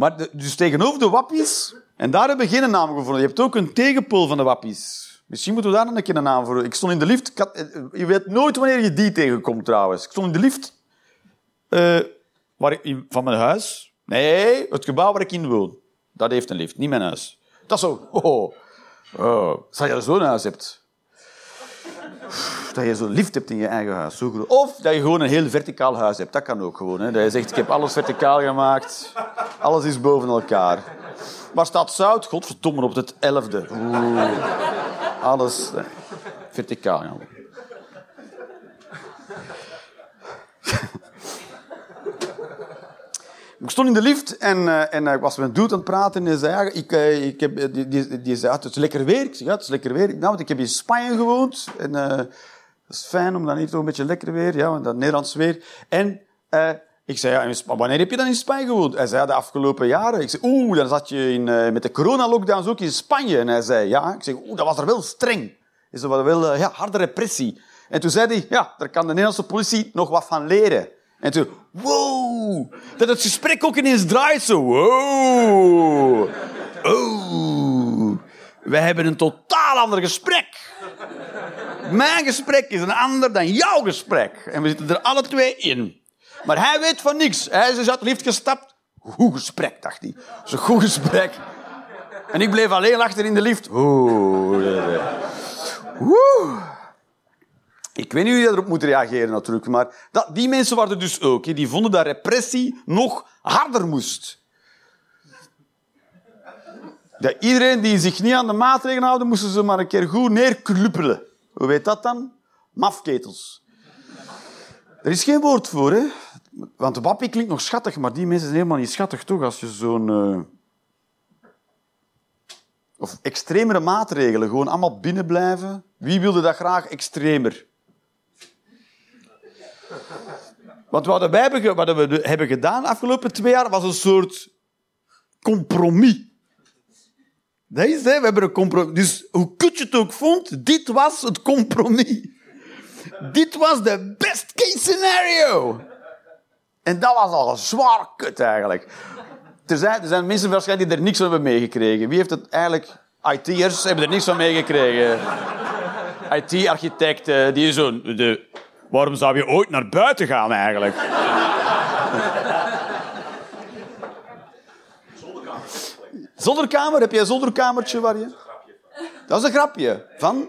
Speaker 2: Maar dus tegenover de wappies, en daar hebben we geen naam gevonden. Je hebt ook een tegenpool van de wappies. Misschien moeten we daar een keer een naam voor. Ik stond in de lift. eh, je weet nooit wanneer je die tegenkomt trouwens. Ik stond in de lift eh, waar van mijn huis. Nee, het gebouw waar ik in woon. Dat heeft een lift, niet mijn huis. Dat is zo. Oh, oh. Stel je zo'n huis hebt. Dat je zo'n lift hebt in je eigen huis. Of dat je gewoon een heel verticaal huis hebt. Dat kan ook gewoon. Hè. Dat je zegt, ik heb alles verticaal gemaakt. Alles is boven elkaar. Waar staat zout? Godverdomme, op het elfde. Oeh. Alles eh, verticaal. Ja. Ik stond in de lift en, eh, en eh, ik was met een dude aan het praten. En hij zei, ja, ik, eh, ik heb, die, die, die zei, het is lekker weer. Ik zeg, ja, het is lekker weer. Nou, want ik heb in Spanje gewoond. En dat is fijn om dan hier toch een beetje lekker weer. Ja, want dat Nederlands weer. En ik zei, ja, wanneer heb je dan in Spanje gewoond? Hij zei, ja, de afgelopen jaren. Ik zei, oeh, dan zat je in, met de coronalockdowns ook in Spanje. En hij zei, ja. Ik zeg, oeh, dat was er wel streng. Is er wel ja, harde repressie. En toen zei hij, ja, daar kan de Nederlandse politie nog wat van leren. En toen, wow, dat het gesprek ook ineens draait zo. Wow, oh, wij hebben een totaal ander gesprek. Mijn gesprek is een ander dan jouw gesprek. En we zitten er alle twee in. Maar hij weet van niks. Hij is uit de lift gestapt. Goed gesprek, dacht hij. Dat goed gesprek. En ik bleef alleen achter in de lift. Oeh. Woe. Ik weet niet hoe je erop moet reageren natuurlijk, maar dat, die mensen waren er dus ook. Die vonden dat repressie nog harder moest. Dat iedereen die zich niet aan de maatregelen houden, moesten ze maar een keer goed neerkluppelen. Hoe weet dat dan? Mafketels. Er is geen woord voor, hè? Want de wappie klinkt nog schattig, maar die mensen zijn helemaal niet schattig, toch? Als je zo'n... eh, Of extremere maatregelen, gewoon allemaal binnenblijven. Wie wilde dat graag extremer? Want wat hebben, wat we hebben gedaan de afgelopen twee jaar was een soort compromis. Dat is? We hebben een compromis. Dus hoe kut je het ook vond, dit was het compromis. Dit was de best case scenario. En dat was al zwaar kut eigenlijk. Er zijn, er zijn mensen waarschijnlijk die er niks van hebben meegekregen. Wie heeft het eigenlijk... IT'ers hebben er niks van meegekregen. IT-architecten, die zo... De, waarom zou je ooit naar buiten gaan eigenlijk? Zolderkamer? Heb jij een zolderkamertje waar je... Dat is een grapje. Van?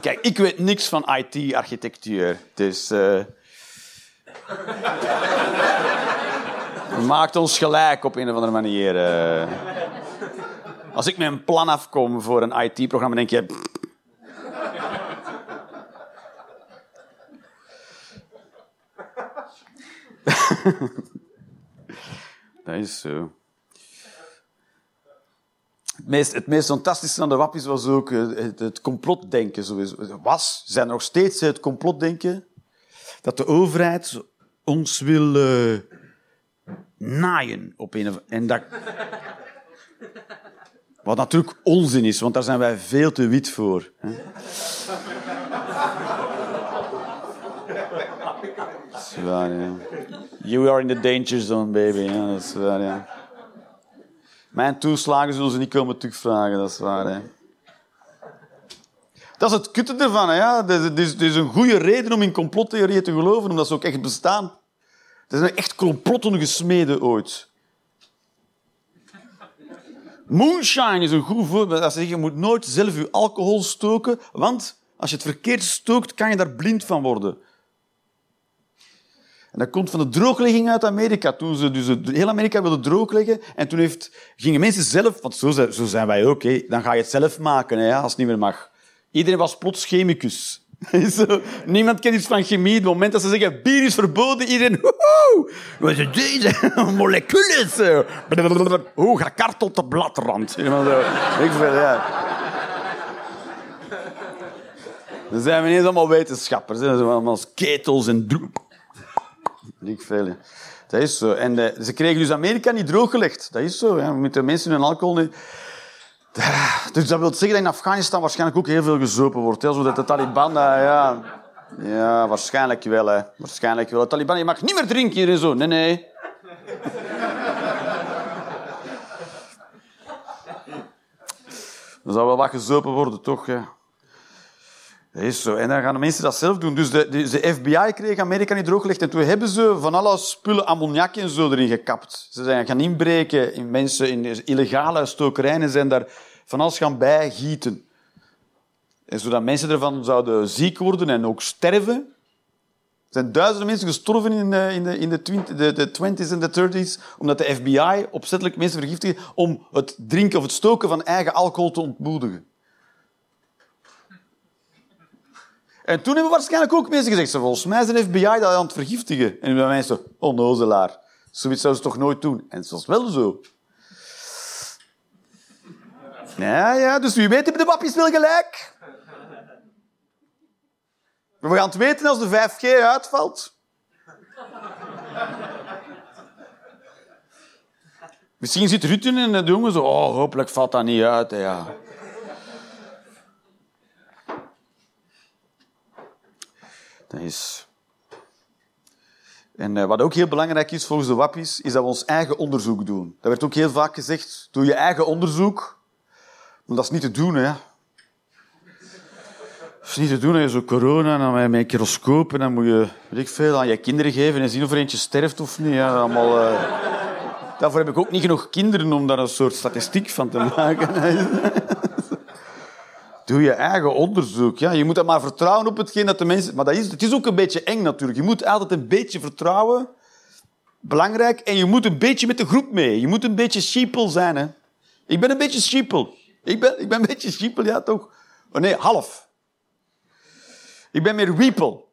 Speaker 2: Kijk, ik weet niks van IT-architectuur. Dus... eh maakt ons gelijk op een of andere manier. eh. Als ik met een plan afkom voor een IT-programma, denk je... Dat is zo. Het meest, het meest fantastische aan de wappies was ook eh, het, het complotdenken. Sowieso. Was, zijn nog steeds het complotdenken dat de overheid ons wil eh, naaien op een of En dat... Wat natuurlijk onzin is, want daar zijn wij veel te wit voor. Dat is waar. You are in the danger zone, baby. Dat is waar. Mijn toeslagen zullen ze niet komen terugvragen, dat is waar. Hè. Dat is het kutte ervan. Hè, ja. Het is een goede reden om in complottheorieën te geloven, omdat ze ook echt bestaan. Er zijn echt complotten gesmeden ooit. Moonshine is een goed voorbeeld. Dat ze zeggen, je moet nooit zelf je alcohol stoken, want als je het verkeerd stookt, kan je daar blind van worden. En dat komt van de drooglegging uit Amerika. Toen ze dus heel Amerika wilden droogleggen. En toen heeft, gingen mensen zelf... Want zo zijn, zo zijn wij ook. Dan ga je het zelf maken hè, als het niet meer mag. Iedereen was plots chemicus. Zo, Niemand kent iets van chemie. Het moment dat ze zeggen, bier is verboden, iedereen... Woehoe! Wat is deze? Moleculen. Hoe gekarteld de bladrand. Helemaal zo. Ik veel, ja. Dan zijn we ineens allemaal wetenschappers. Hè. Zijn allemaal ketels en... droep. Ik veel. Dat is zo. En eh, ze kregen dus Amerika niet drooggelegd. Dat is zo. Ja. We moeten mensen hun alcohol niet... Dus dat wil zeggen dat in Afghanistan waarschijnlijk ook heel veel gezopen wordt. Hè? Zodat de Taliban... eh, ja, ja, waarschijnlijk wel. Waarschijnlijk wel. De Taliban, je mag niet meer drinken hier en zo. Nee, nee. Er zal wel wat gezopen worden, toch? Dat is zo. En dan gaan de mensen dat zelf doen. Dus de, de, de FBI kreeg Amerika niet drooggelegd. En toen hebben ze van alle spullen ammoniak en zo erin gekapt. Ze zijn gaan inbreken in mensen, in illegale stokerijen en zijn daar van alles gaan bijgieten. En zodat mensen ervan zouden ziek worden en ook sterven. Er zijn duizenden mensen gestorven in de, in de, in de, twint- de, de 20s en de 30s, omdat de FBI opzettelijk mensen vergiftigde om het drinken of het stoken van eigen alcohol te ontmoedigen. En toen hebben waarschijnlijk ook mensen gezegd, volgens mij de FBI dat aan het vergiftigen. En bij mij zo, onnozelaar. Zoiets zouden ze toch nooit doen? En het wel zo. Ja, ja, dus wie weet hebben de wappies wel gelijk. We gaan het weten als de 5G uitvalt. Misschien zit Rutten en de jongen zo, oh, hopelijk valt dat niet uit. Ja. Dat is... En eh, wat ook heel belangrijk is volgens de wappies, is dat we ons eigen onderzoek doen. Dat werd ook heel vaak gezegd, doe je eigen onderzoek. Maar dat is niet te doen, hè. Dat is niet te doen, hè. Zo corona, dan met een keroscoop, en dan moet je, weet ik veel, aan je kinderen geven en zien of er eentje sterft of niet. Allemaal... eh, Daarvoor heb ik ook niet genoeg kinderen om daar een soort statistiek van te maken. Doe je eigen onderzoek. Ja, je moet dat maar vertrouwen op hetgeen dat de mensen... Maar dat is, het is ook een beetje eng natuurlijk. Je moet altijd een beetje vertrouwen. Belangrijk. En je moet een beetje met de groep mee. Je moet een beetje sheeple zijn. Hè. Ik ben een beetje sheeple. Ik ben, ik ben een beetje sheeple, ja toch? Oh nee, half. Ik ben meer weeple.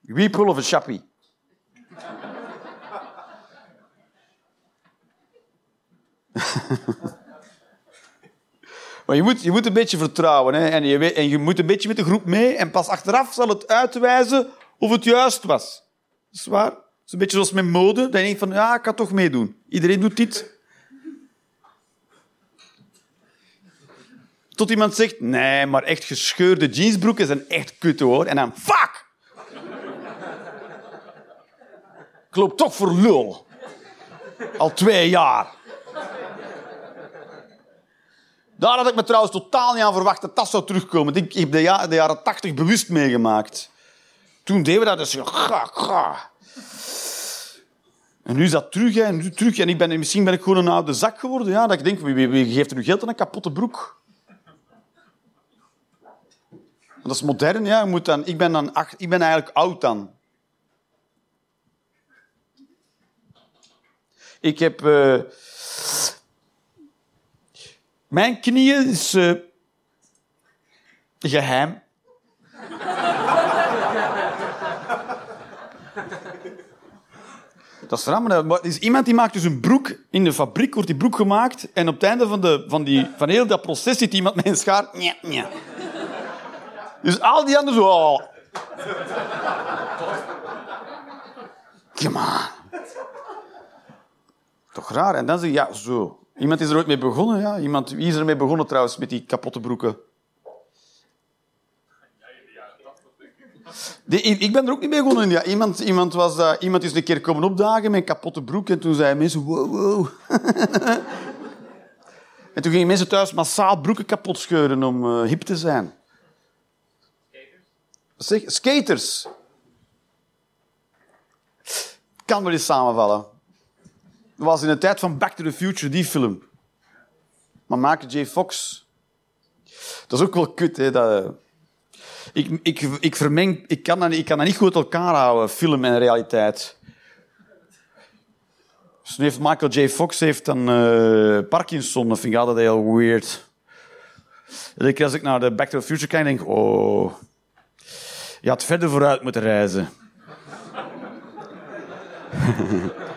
Speaker 2: Weeple of een chappie. Maar je moet, je moet een beetje vertrouwen. Hè? En, je en je moet een beetje met de groep mee. En pas achteraf zal het uitwijzen of het juist was. Dat is waar. Het is een beetje zoals met mode. Dat je van, ja, ik kan toch meedoen. Iedereen doet dit. Tot iemand zegt, nee, maar echt gescheurde jeansbroeken zijn echt kut hoor. En dan, fuck! Ik loop toch voor lul. Al twee jaar. Daar had ik me trouwens totaal niet aan verwacht dat dat zou terugkomen. Ik heb de, ja- de jaren tachtig bewust meegemaakt. Toen deden we dat dus. Ga, ga. En nu is dat terug, hè, nu terug. En ik ben, misschien ben ik gewoon een oude zak geworden. Ja, dat ik denk, wie, wie- geeft er nu geld aan een kapotte broek? Dat is modern, ja. Moet dan, ik, ben dan, ik ben eigenlijk oud dan. Ik heb... eh, mijn knieën is eh, geheim. Dat is raar, maar is iemand die maakt dus een broek. In de fabriek wordt die broek gemaakt. En op het einde van, de, van, die, van heel dat proces zit iemand met een schaar. Dus al die anderen zo... Oh. Come on. Toch raar. En dan zeg je, ja, zo. Iemand is er ooit mee begonnen, ja. Iemand, wie is er mee begonnen trouwens, met die kapotte broeken? Ik ben er ook niet mee begonnen. Ja, iemand, iemand, was, iemand is een keer komen opdagen met een kapotte broek en toen zeiden mensen, wow, wow. en toen gingen mensen thuis massaal broeken kapot scheuren om eh, hip te zijn. Wat Zeg, skaters. Kan wel eens samenvallen. Was in de tijd van Back to the Future, die film. Maar maken J. Fox. Dat is ook wel kut. Dat... Ik, ik, ik vermeng... Ik kan, dat, ik kan dat niet goed elkaar houden, film en realiteit. Dus Michael J. Fox heeft dan eh, Parkinson. Dat vind ik altijd heel weird. Als ik naar de Back to the Future kijk, denk ik... Oh... Je had verder vooruit moeten reizen.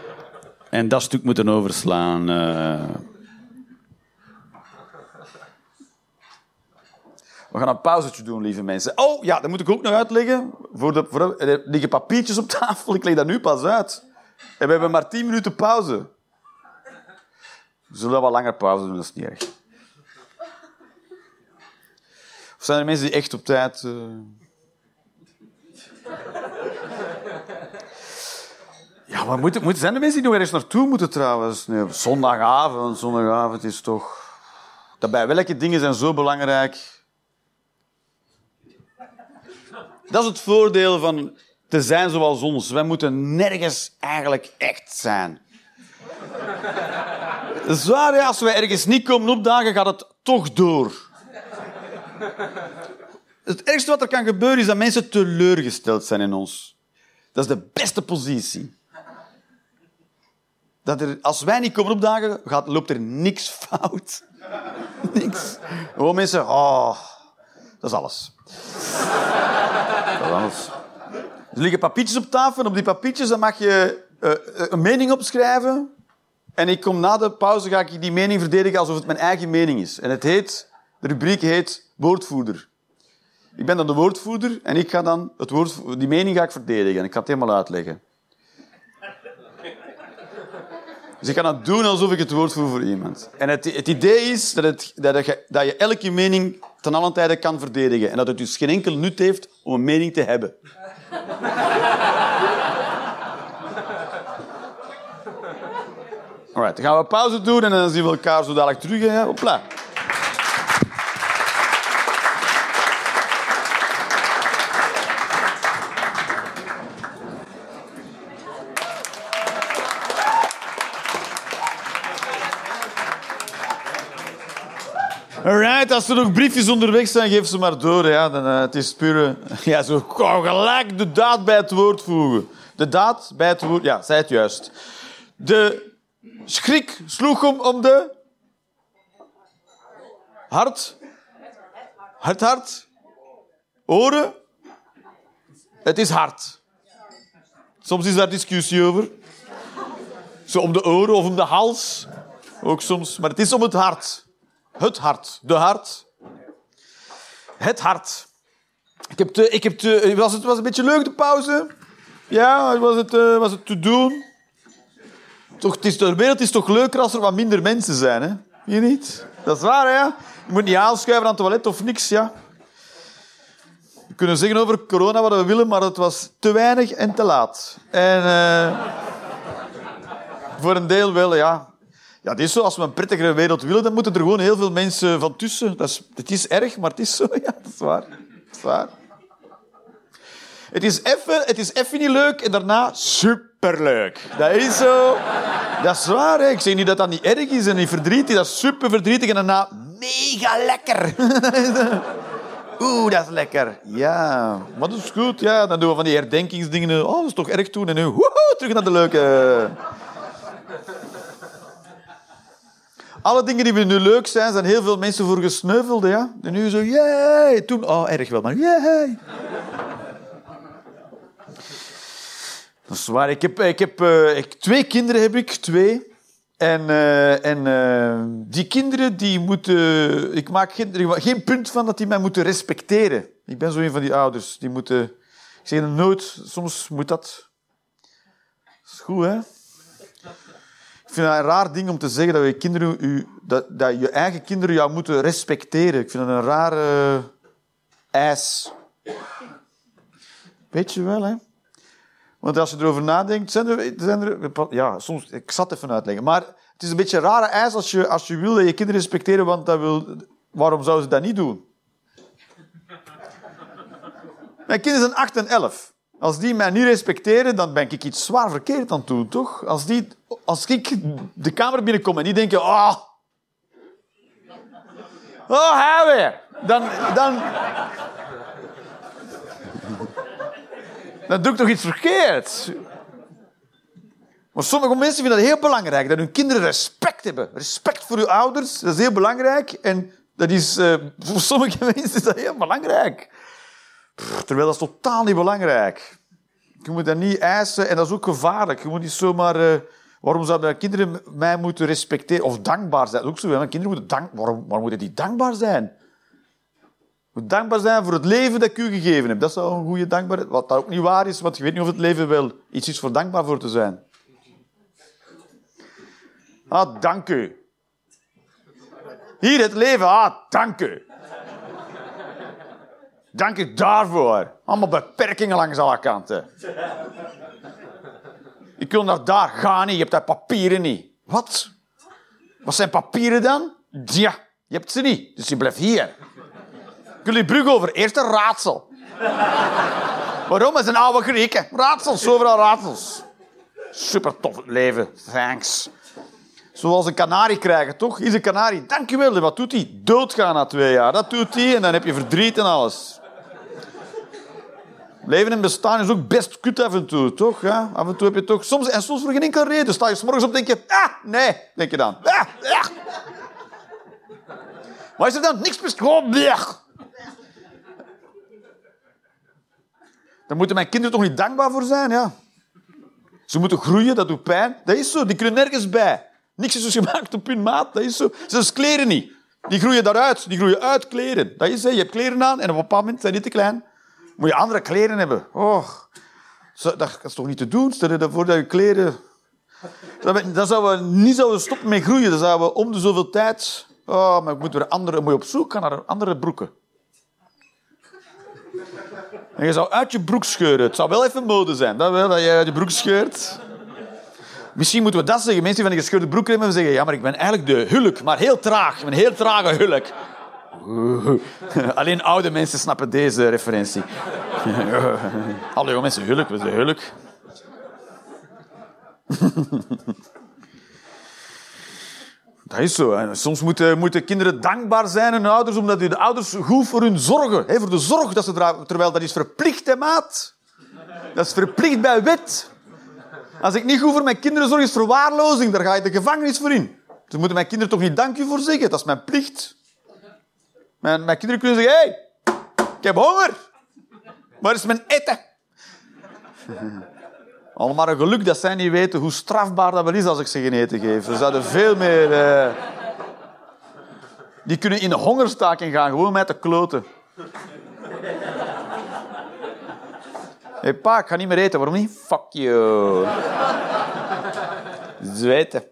Speaker 2: en dat stuk moeten overslaan. eh. We gaan een pauzetje doen, lieve mensen. Oh, ja, dat moet ik ook nog uitleggen. Voor de, voor de- er liggen papiertjes op tafel. Ik leg dat nu pas uit. En we hebben maar 10 minuten pauze. We zullen wel langer pauze doen, dat is niet erg. Of zijn er mensen die echt op tijd... eh, Maar moeten, moeten, zijn mensen die nog ergens naartoe moeten trouwens? Nee, zondagavond, zondagavond is toch... Daarbij, welke dingen zijn zo belangrijk? Dat is het voordeel van te zijn zoals ons. Wij moeten nergens eigenlijk echt zijn. Dat is waar, hè? als wij ergens niet komen opdagen, gaat het toch door. Het ergste wat er kan gebeuren is dat mensen teleurgesteld zijn in ons. Dat is de beste positie. Dat er, als wij niet komen opdagen, gaat, loopt er niks fout. Niks. Gewoon mensen, oh, dat is alles. Dat is alles. Er liggen papiertjes op tafel en op die papiertjes dan mag je eh, een mening opschrijven. En ik kom na de pauze ga ik die mening verdedigen alsof het mijn eigen mening is. En het heet, de rubriek heet woordvoerder. Ik ben dan de woordvoerder en ik ga dan het woord, die mening ga ik verdedigen. En ik ga het helemaal uitleggen. Dus ik ga dat doen alsof ik het woord voer voor iemand. En het, het idee is dat, het, dat, je, dat je elke mening ten allen tijde kan verdedigen. En dat het dus geen enkel nut heeft om een mening te hebben. Alright, dan gaan we pauze doen en dan zien we elkaar zo dadelijk terug. Hè? Hopla. Alright, als er nog briefjes onderweg zijn, geef ze maar door. Ja. Dan, eh, het is pure... Ja, zo gelijk de daad bij het woord voegen. De daad bij het woord... Ja, zei het juist. De schrik sloeg hem om de... Hart. Het hart. Oren. Het is hard. Soms is daar discussie over. Zo om de oren of om de hals. Ook soms. Maar het is om het hart. Het hart. De hart. Het hart. Ik heb te, ik heb te, was, het was een beetje leuk, de pauze? Ja, was het, eh, was het te doen? Toch, is, de wereld is toch leuker als er wat minder mensen zijn, hè? Je niet? Dat is waar, hè? Je moet niet aanschuiven aan het toilet of niks, ja. We kunnen zeggen over corona wat we willen, maar het was te weinig en te laat. En eh, voor een deel wel, ja. Ja, het is zo. Als we een prettigere wereld willen, dan moeten er gewoon heel veel mensen van tussen. Dat is, het is erg, maar het is zo. Ja, dat is waar. Dat is waar. Het is even, het is even niet leuk en daarna superleuk. Dat is zo. Dat is waar. Ik zeg niet dat dat niet erg is en niet verdrietig. Dat is super verdrietig en daarna mega lekker. Oeh, dat is lekker. Ja, maar dat is goed. Ja, dan doen we van die herdenkingsdingen. Oh, dat is toch erg toen. En nu, terug naar de leuke. Alle dingen die we nu leuk zijn, zijn heel veel mensen voor gesneuveld. Ja? En nu zo, jee. Toen, oh, erg wel, maar jee. Dat is waar. Ik heb, ik heb eh, ik, twee kinderen, heb ik, twee. En, eh, en eh, die kinderen, die moeten... Ik maak geen, geen punt van dat die mij moeten respecteren. Ik ben zo een van die ouders. Die moeten... Ik zeg nooit, soms moet dat... Dat is goed, hè? Ik vind dat een raar ding om te zeggen dat je, kinderen, u, dat, dat je eigen kinderen jou moeten respecteren. Ik vind dat een rare eis. Weet je wel, hè? Want als je erover nadenkt, zijn er, zijn er... Ja, soms... Ik zat even uitleggen. Maar het is een beetje een rare eis als je, als je wil dat je kinderen respecteren, want dat wil, waarom zouden ze dat niet doen? Mijn kinderen zijn 8 en 11. Als die mij niet respecteren, dan ben ik iets zwaar verkeerd aan doen, toch? Als, die, als ik de kamer binnenkom en die denken... Oh, oh hij weer. Dan, dan, Dan doe ik toch iets verkeerd? Maar sommige mensen vinden dat heel belangrijk, dat hun kinderen respect hebben. Respect voor hun ouders, dat is heel belangrijk. En dat is, eh, voor sommige mensen is dat heel belangrijk. Terwijl dat is totaal niet belangrijk. Je moet dat niet eisen en dat is ook gevaarlijk. Je moet niet zomaar... eh, waarom zouden kinderen mij moeten respecteren of dankbaar zijn? Ook zo. hè. Kinderen moeten dank, waarom, moeten die dankbaar zijn? Moet dankbaar zijn voor het leven dat ik u gegeven heb. Dat zou een goede dankbaarheid... Wat dat ook niet waar is, want je weet niet of het leven wel iets is voor dankbaar voor te zijn. Ah, dank u. Hier het leven, ah, dank u. Dank u daarvoor. Allemaal beperkingen langs alle kanten. Je kunt naar daar gaan niet, je hebt daar papieren niet. Wat? Wat zijn papieren dan? Ja, je hebt ze niet, dus je blijft hier. Kun je brug over? Eerst een raadsel. Waarom? Is een oude Grieken. Raadsels, overal raadsels. Super tof leven. Thanks. Zoals een kanarie krijgen, toch? Is een kanarie. Dankjewel. Wat doet hij? Doodgaan na twee jaar. Dat doet hij en dan heb je verdriet en alles. Leven en bestaan is ook best kut af en toe, toch? Af en toe heb je toch... Soms, en soms voor geen enkele reden. Sta je s morgens op en denk je... Ah, nee, denk je dan. Ah, ah. Wat is er dan? Niks best... Gewoon. Daar moeten mijn kinderen toch niet dankbaar voor zijn, ja? Ze moeten groeien, dat doet pijn. Dat is zo, die kunnen nergens bij. Niks is dus gemaakt op hun maat, dat is zo. Zelfs kleren niet. Die groeien daaruit, die groeien uit kleren. Dat is, hè. je hebt kleren aan en op een bepaald moment zijn die te klein. Moet je andere kleren hebben. Zo, dat is toch niet te doen? Stel je ervoor dat je kleren... Dan zouden we niet zouden stoppen met groeien. Dan zouden we om de zoveel tijd... Oh, maar ik moet weer andere... Moet je op zoek gaan naar andere broeken. En je zou uit je broek scheuren. Het zou wel even mode zijn. Dat wel, dat je uit je broek scheurt. Misschien moeten we dat zeggen. Mensen die van een gescheurde broek hebben en zeggen... Ja, maar ik ben eigenlijk de hulk, maar heel traag. Ik ben een heel trage hulk. Alleen oude mensen snappen deze referentie. Hallo jonge mensen, wat is de hulk? Dat is zo. Soms moeten, moeten kinderen dankbaar zijn aan hun ouders, omdat de ouders goed voor hun zorgen. Hè, voor de zorg dat ze dragen. Terwijl dat is verplicht, maat. Dat is verplicht bij wet. Als ik niet goed voor mijn kinderen zorg, is verwaarlozing. Daar ga je de gevangenis voor in. Dus moeten mijn kinderen toch niet dank u voor zeggen. Dat is mijn plicht. Mijn, kinderen kunnen zeggen, hey, ik heb honger. Waar is mijn eten? Allemaal een geluk dat zij niet weten hoe strafbaar dat wel is als ik ze geen eten geef. Ze zouden veel meer... eh, Die kunnen in de hongerstaking gaan, gewoon met te kloten. Hé hey, pa, ik ga niet meer eten. Waarom niet? Fuck you. Zweten.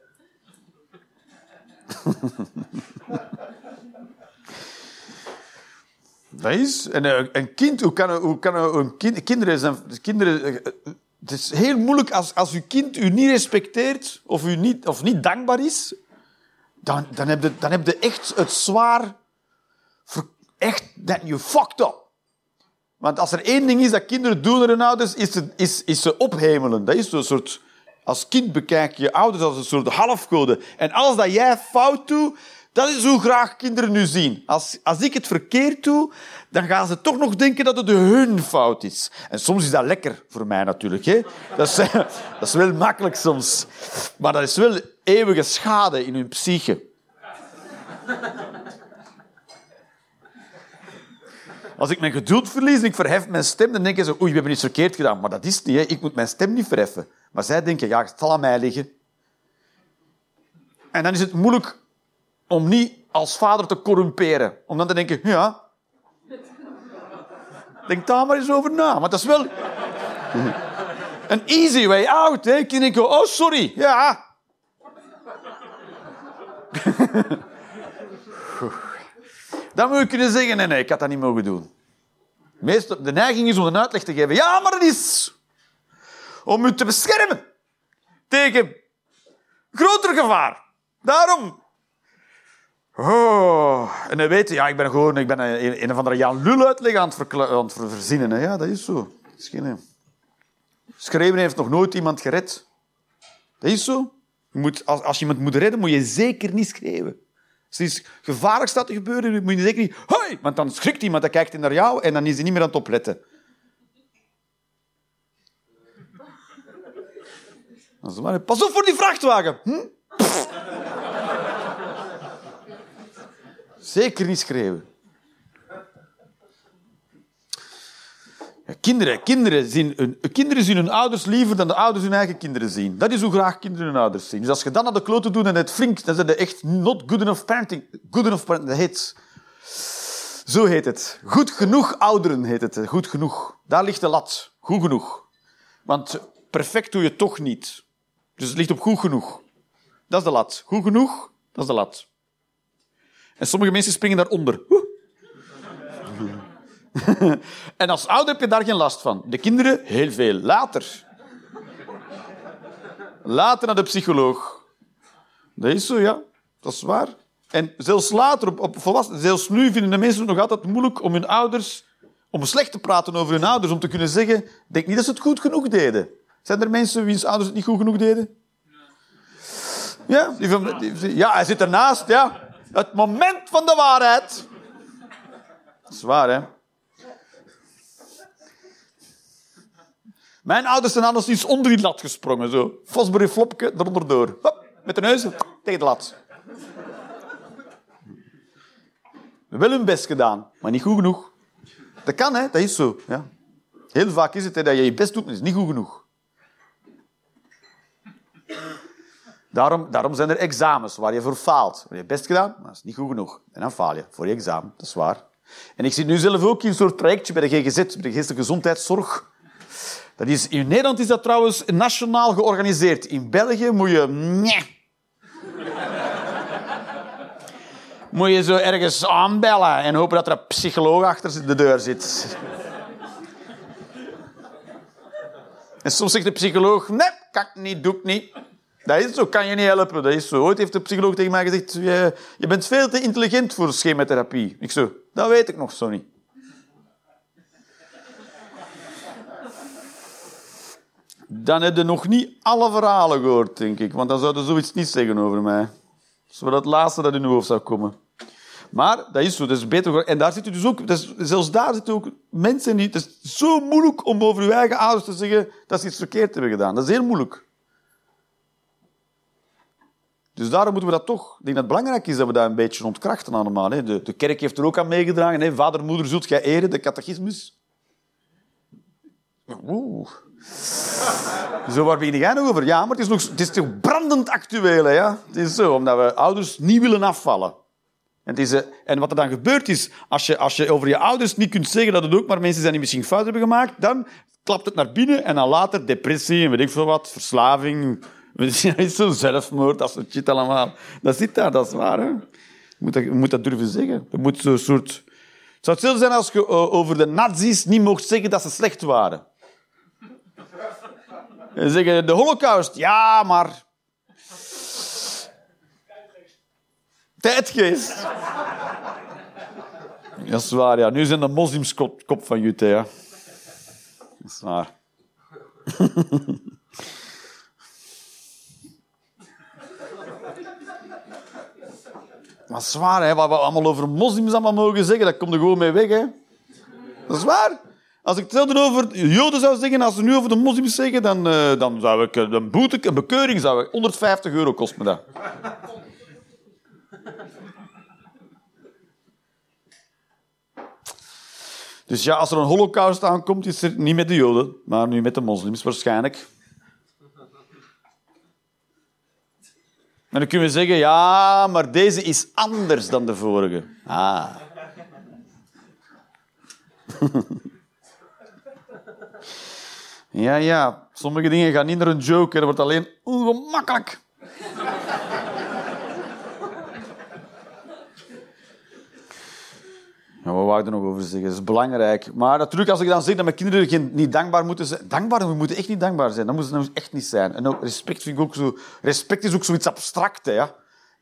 Speaker 2: Dat is... En eh, een kind... Hoe kan, een- hoe kan een een kind... Kinderen zijn... Kinderen... eh, Het is heel moeilijk als, als uw kind u niet respecteert of, u niet, of niet dankbaar is. Dan, dan, heb je, dan heb je echt het zwaar... Echt... that You fucked up. Want als er één ding is dat kinderen doen naar hun ouders, is, het, is, is ze ophemelen. Dat is zo'n soort... Als kind bekijk je je ouders als een soort halfcode. En alles dat jij fout doet, dat is hoe graag kinderen nu zien. Als, als ik het verkeerd doe, dan gaan ze toch nog denken dat het hun fout is. En soms is dat lekker voor mij natuurlijk. Hè? Dat, is, dat is wel makkelijk soms. Maar dat is wel eeuwige schade in hun psyche. Als ik mijn geduld verlies en ik verhef mijn stem, dan denken ze, oei, we hebben iets verkeerd gedaan. Maar dat is niet, hè. ik moet mijn stem niet verheffen. Maar zij denken, ja, het zal aan mij liggen. En dan is het moeilijk om niet als vader te corrumperen. Om dan te denken, ja, denk daar maar eens over na. Want dat is wel een easy way out. Hè. Ik denk, oh, sorry, ja. Dan moet je kunnen zeggen, nee, nee, ik had dat niet mogen doen. Meestal, de neiging is om een uitleg te geven. Ja, maar dat is om u te beschermen tegen groter gevaar. Daarom. Oh. En dan weet je, ja, ik ben gewoon ik ben een, een of andere Jan Lul uitleg aan het, verzinnen. Ja, dat is zo. Schreeuwen heeft nog nooit iemand gered. Dat is zo. Je moet, als, als je iemand moet redden, moet je zeker niet schreeuwen. Als iets gevaarlijks staat te gebeuren, moet je zeker niet... Hoi! Want dan schrikt iemand, dan kijkt hij naar jou en dan is hij niet meer aan het opletten. Pas op voor die vrachtwagen. Hm? Zeker niet schreeuwen. Ja, kinderen, kinderen, zien hun, kinderen zien hun ouders liever dan de ouders hun eigen kinderen zien. Dat is hoe graag kinderen hun ouders zien. Dus als je dan naar de kloten doet en het flink, dan zijn ze echt not good enough parenting. Good enough parenting, dat heet... Zo heet het. Goed genoeg ouderen heet het. Goed genoeg. Daar ligt de lat. Goed genoeg. Want perfect doe je toch niet. Dus het ligt op goed genoeg. Dat is de lat. Goed genoeg, dat is de lat. En sommige mensen springen daaronder. En als ouder heb je daar geen last van. De kinderen, heel veel. Later. Later naar de psycholoog. Dat is zo, ja. Dat is waar. En zelfs later, op, volwassen, zelfs nu vinden de mensen het nog altijd moeilijk om hun ouders, om slecht te praten over hun ouders, om te kunnen zeggen, denk niet dat ze het goed genoeg deden. Zijn er mensen wiens ouders het niet goed genoeg deden? Ja, die van- ja hij zit ernaast, ja. Het moment van de waarheid. Dat is waar, hè. Mijn ouders zijn anders iets onder die lat gesprongen. Zo. Fosbury flopke eronder door. Hop, met de neus tegen de lat. Wel hun best gedaan, maar niet goed genoeg. Dat kan, hè? Dat is zo. Ja. Heel vaak is het dat je je best doet, maar het is niet goed genoeg. Daarom, daarom zijn er examens waar je voor faalt. Waar je best gedaan, maar dat is niet goed genoeg. En dan faal je voor je examen, dat is waar. En ik zit nu zelf ook in een soort projectje bij de GGZ, bij de Geestelijke Gezondheidszorg. Dat is, in Nederland is dat trouwens nationaal georganiseerd. In België moet je... Moet je zo ergens aanbellen en hopen dat er een psycholoog achter de deur zit. En soms zegt de psycholoog... Nee, kan niet, doe ik niet. Dat is zo, kan je niet helpen. Dat is zo. Ooit heeft de psycholoog tegen mij gezegd... Je, je bent veel te intelligent voor schematherapie. Ik zo, dat weet ik nog zo niet. Dan heb je nog niet alle verhalen gehoord, denk ik. Want dan zouden zoiets niet zeggen over mij. Dat is wel het laatste dat in uw hoofd zou komen. Maar dat is zo, dat is beter. En daar zitten dus ook, zelfs daar zitten ook mensen die. Het is zo moeilijk om over uw eigen ouders te zeggen dat ze iets verkeerd hebben gedaan. Dat is heel moeilijk. Dus daarom moeten we dat toch. Ik denk dat het belangrijk is dat we dat een beetje ontkrachten allemaal. Hè. De, de kerk heeft er ook aan meegedragen. Hè. Vader, moeder, zult gij eren, de catechismus. Zo, waar begin jij nog over? Ja, maar het is, nog, het is toch brandend actueel, hè? Het is zo, omdat we ouders niet willen afvallen. En, het is, eh, en wat er dan gebeurt is, als je, als je over je ouders niet kunt zeggen dat het ook maar mensen zijn die misschien fout hebben gemaakt, dan klapt het naar binnen en dan later depressie en weet ik veel wat, verslaving, ja, is zo zelfmoord, dat soort shit allemaal. Dat zit daar, dat is waar. Hè? Je, moet dat, je moet dat durven zeggen. Je moet zo'n soort... Het zou hetzelfde zijn als je eh, over de nazi's niet mocht zeggen dat ze slecht waren. En zeggen, de holocaust, ja, maar... Tijdgeest. Dat is waar, ja. Nu zijn de moslims kop, van Jute, ja. Dat is waar. Maar zwaar, hè, wat we allemaal over moslims allemaal mogen zeggen, dat komt er gewoon mee weg. Hè. Dat is waar. Als ik hetzelfde over Joden zou zeggen, als ze nu over de moslims zeggen, dan, eh, dan zou ik eh, een boete, een bekeuring zou ik 150 euro kost me dat. Dus ja, als er een holocaust aankomt, is er niet met de Joden, maar nu met de moslims waarschijnlijk. En dan kunnen we zeggen, ja, maar deze is anders dan de vorige. Ah. Ja, ja. Sommige dingen gaan niet naar een joke. Dat wordt alleen ongemakkelijk. Ja, wat wou er nog over zeggen? Dat is belangrijk. Maar natuurlijk, als ik dan zeg dat mijn kinderen geen, niet dankbaar moeten zijn... Dankbaar, we moeten echt niet dankbaar zijn. Dat moet het echt niet zijn. En ook respect vind ik ook zo... Respect is ook zoiets abstract? En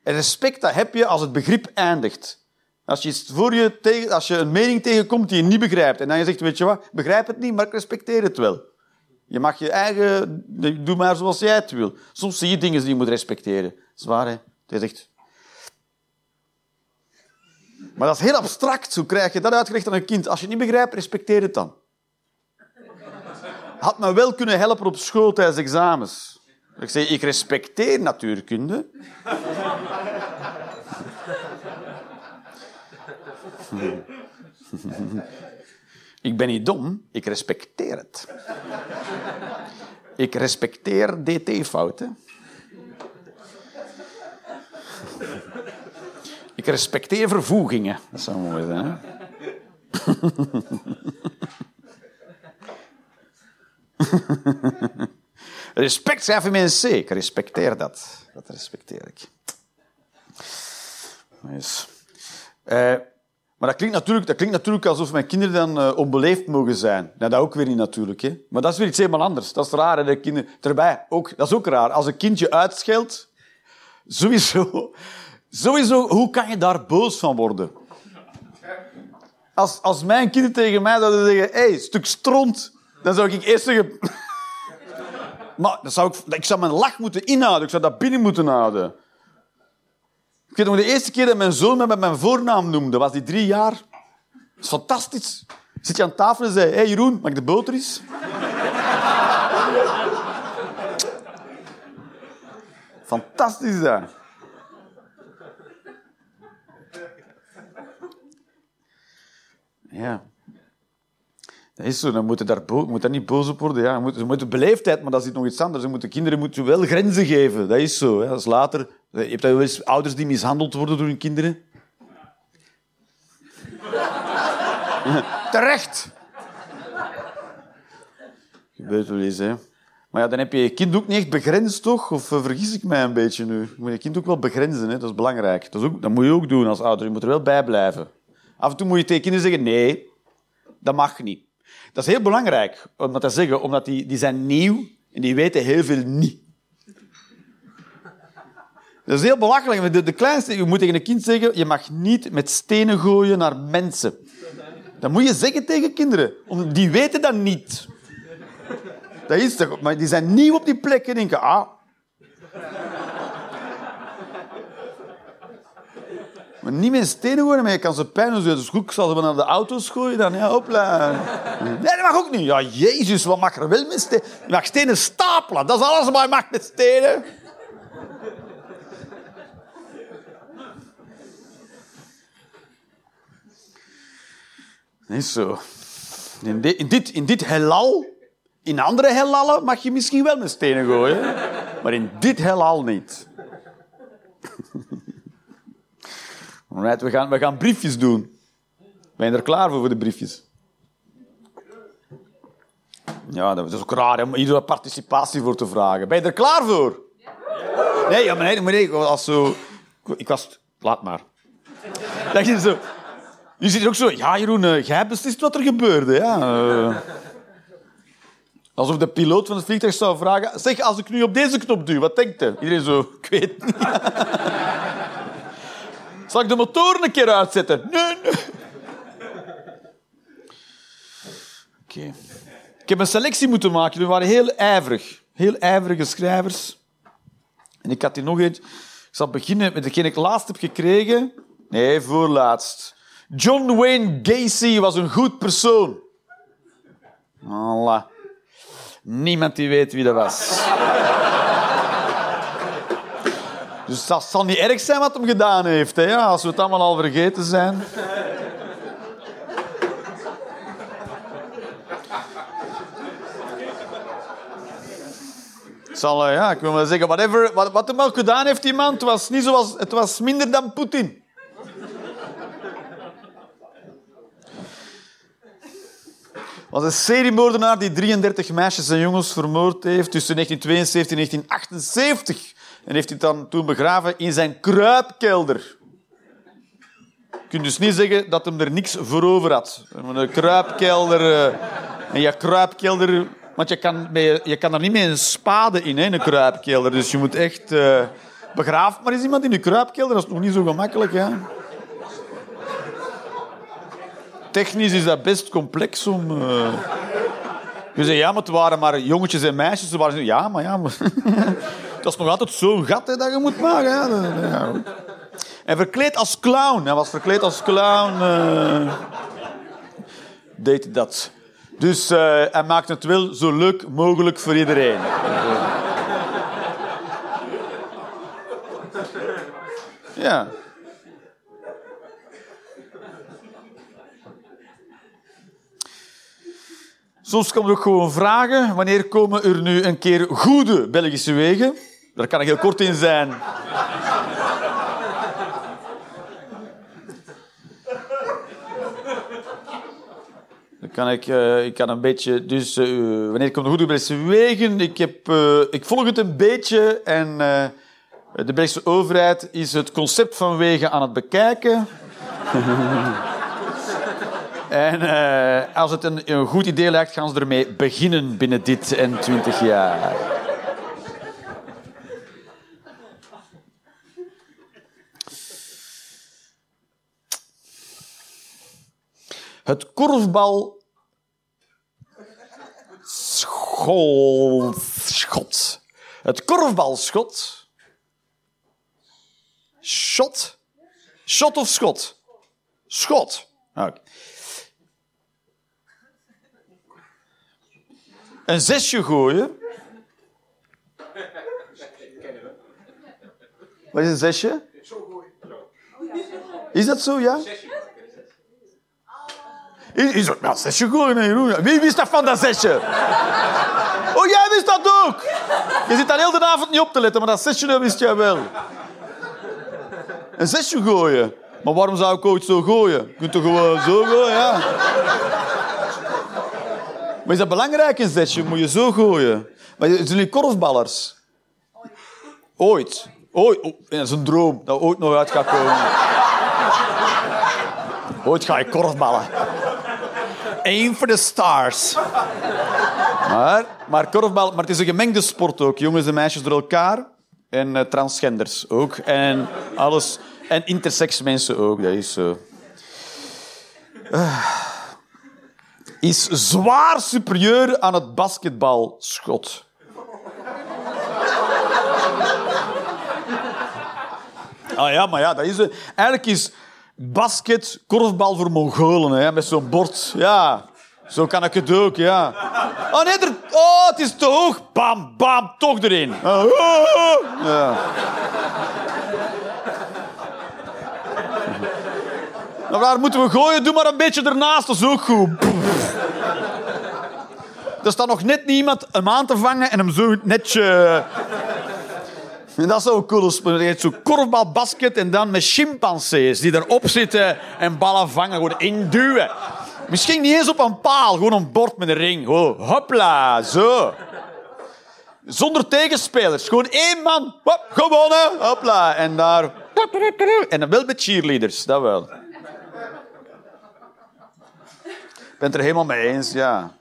Speaker 2: respect, dat heb je als het begrip eindigt. Als je, voor je, tegen, als je een mening tegenkomt die je niet begrijpt, en dan je zegt, weet je wat, begrijp het niet, maar ik respecteer het wel. Je mag je eigen... Doe maar zoals jij het wil. Soms zie je dingen die je moet respecteren. Dat is. Maar dat is heel abstract. Hoe krijg je dat uitgelegd aan een kind? Als je het niet begrijpt, respecteer het dan. Had me wel kunnen helpen op school tijdens examens. Ik zeg, ik respecteer natuurkunde. ik ben niet dom, ik respecteer het. Ik respecteer dt-fouten. Ik respecteer vervoegingen. Dat zou mooi zijn. Hè? Respect schrijf een C. Ik respecteer dat. Dat respecteer ik. Eh, maar dat klinkt, natuurlijk, dat klinkt natuurlijk alsof mijn kinderen dan eh, onbeleefd mogen zijn. Nou, dat ook weer niet natuurlijk. Hè. Maar dat is weer iets helemaal anders. Dat is raar. De kinderen. Terbij, ook, dat is ook raar. Als een kindje uitscheldt, sowieso, sowieso, hoe kan je daar boos van worden? Als, als mijn kinderen tegen mij zouden zeggen, hé, hey, stuk stront, dan zou ik eerst zeggen... maar dan zou ik, ik zou mijn lach moeten inhouden, ik zou dat binnen moeten houden. Ik weet nog de eerste keer dat mijn zoon me met mijn voornaam noemde, was die drie jaar. Dat is fantastisch. Zit je aan tafel en zei, hé hey Jeroen, mag de boter eens? Fantastisch, dat. Ja. Dat is zo, dan moet je daar, moet daar niet boos op worden. Ja. Je moet, je moet beleefdheid, maar dat is nog iets anders. Je moet de kinderen moet je wel grenzen geven. Dat is zo. Hè. Later... Je hebt wel eens ouders die mishandeld worden door hun kinderen. Terecht. Gebeurt wel eens, hè. Maar ja, dan heb je je kind ook niet echt begrensd, toch? Of eh, vergis ik mij een beetje nu? Je moet je kind ook wel begrenzen, hè. dat is belangrijk. Dat, ook, dat moet je ook doen als ouder. Je moet er wel bij blijven. Af en toe moet je tegen kinderen zeggen, nee, dat mag niet. Dat is heel belangrijk om dat zeggen, omdat die, die zijn nieuw en die weten heel veel niet. Dat is heel belachelijk. De, kleinste, je moet tegen een kind zeggen, je mag niet met stenen gooien naar mensen. Dat moet je zeggen tegen kinderen. Om, die weten dat niet. Dat is toch... Maar die zijn nieuw op die plek en denken, ah... Maar niet met stenen gooien, maar je kan ze pijn doen. Dus goed, ik ze naar de auto's gooien, dan ja, hopla. Nee, dat mag ook niet. Ja, jezus, wat mag er wel met stenen? Je mag stenen stapelen, dat is alles wat je mag met stenen. Is zo. In, di- in dit, in dit heelal, in andere heelallen mag je misschien wel met stenen gooien, maar in dit heelal niet. We gaan, we gaan briefjes doen. Ben je er klaar voor, voor de briefjes? Ja, dat is ook raar om iedere participatie voor te vragen. Ben je er klaar voor? Nee, ja, maar nee, zo... Ik was... Laat maar. Je zo... Je zit ook zo... Ja, Jeroen, eh, jij beslist wat er gebeurde. Ja. eh. Alsof de piloot van het vliegtuig zou vragen... Zeg, als ik nu op deze knop duw, wat denkt hij? Iedereen zo... Ik weet niet. Zal ik de motoren een keer uitzetten? Nee, nee. Oké. Ik heb een selectie moeten maken. We waren heel ijverig. Heel ijverige schrijvers. En ik had hier nog eentje. Ik zal beginnen met degene ik laatst heb gekregen. Nee, voorlaatst. John Wayne Gacy was een goed persoon. Allah. Niemand die weet wie dat was. Dus dat zal niet erg zijn wat hem gedaan heeft, hè, als we het allemaal al vergeten zijn. Zal, eh, ja, ik wil maar zeggen, whatever, wat, wat hem ook gedaan heeft, die man, het was, niet zoals, het was minder dan Poetin. was een seriemoordenaar die 33 meisjes en jongens vermoord heeft tussen 1972 en 1978. En heeft hij dan toen begraven in zijn kruipkelder. Je kunt dus niet zeggen dat hem er niks voor over had. Een kruipkelder... eh, En je kruipkelder... Want je kan, je kan er niet mee een spade in, hè, een kruipkelder. Dus je moet echt... eh begraaf maar eens iemand in de kruipkelder. Dat is nog niet zo gemakkelijk, hè. Technisch is dat best complex om... eh, Je zegt, ja, maar het waren maar jongetjes en meisjes. Ze waren ja, maar ja... Maar... Dat is nog altijd zo'n gat hè, dat je moet maken. Ja. En verkleed als clown. Hij was verkleed als clown. Eh. Deed hij dat. Dus eh, hij maakt het wel zo leuk mogelijk voor iedereen. Ja. Soms kan er ook gewoon vragen: wanneer komen er nu een keer goede Belgische wegen? Daar kan ik heel kort in zijn. Dan kan ik, eh, ik kan een beetje... Dus eh, wanneer komen de goede Belgische wegen? Ik, heb, eh, ik volg het een beetje en de Belgische overheid is het concept van wegen aan het bekijken. En als het een, een goed idee lijkt, gaan ze ermee beginnen binnen dit en twintig jaar. Het korfbal schot. Het korfbalschot. Shot. Shot of schot? Schot. Een zesje gooien. Wat is een zesje? Is dat zo, ja? Is, het nou zesje gooien? Jeroen. Wie wist dat van dat zesje? Oh, jij wist dat ook! Je zit daar heel de avond niet op te letten, maar dat zesje wist jij wel. Een zesje gooien. Maar waarom zou ik ooit zo gooien? Je kunt toch gewoon zo gooien, ja? Maar is dat belangrijk, een zesje? Moet je zo gooien? Maar zijn jullie korfballers? Ooit. Ooit. Oh, dat is een droom dat ooit nog uit gaat komen. Ooit ga je korfballen. Aim for the stars. Maar, maar korfbal, maar het is een gemengde sport ook. Jongens en meisjes door elkaar. En eh, transgenders ook. En alles. En intersex mensen ook. Dat is zo. Ah. is zwaar superieur aan het basketbalschot. Ah ja, maar ja, dat is... Eigenlijk is basket korfbal voor Mongolen, hè, met zo'n bord. Ja, zo kan ik het ook, ja. Oh nee, er... oh, het is te hoog. Bam, bam, toch erin. Ah, ah, ah. Ja. Nou, waar moeten we gooien? Doe maar een beetje ernaast, dat is ook goed. Er staat nog net niemand hem aan te vangen en hem zo netje... En dat is ook cool. Je hebt zo'n korfbalbasket en dan met chimpansees die erop zitten en ballen vangen. Gewoon induwen. Misschien niet eens op een paal, gewoon een bord met een ring. Gewoon, hopla, zo. Zonder tegenspelers. Gewoon één man. Hop, gewonnen. Hopla. En daar... En dan wel met cheerleaders, dat wel. Ik ben het er helemaal mee eens, ja.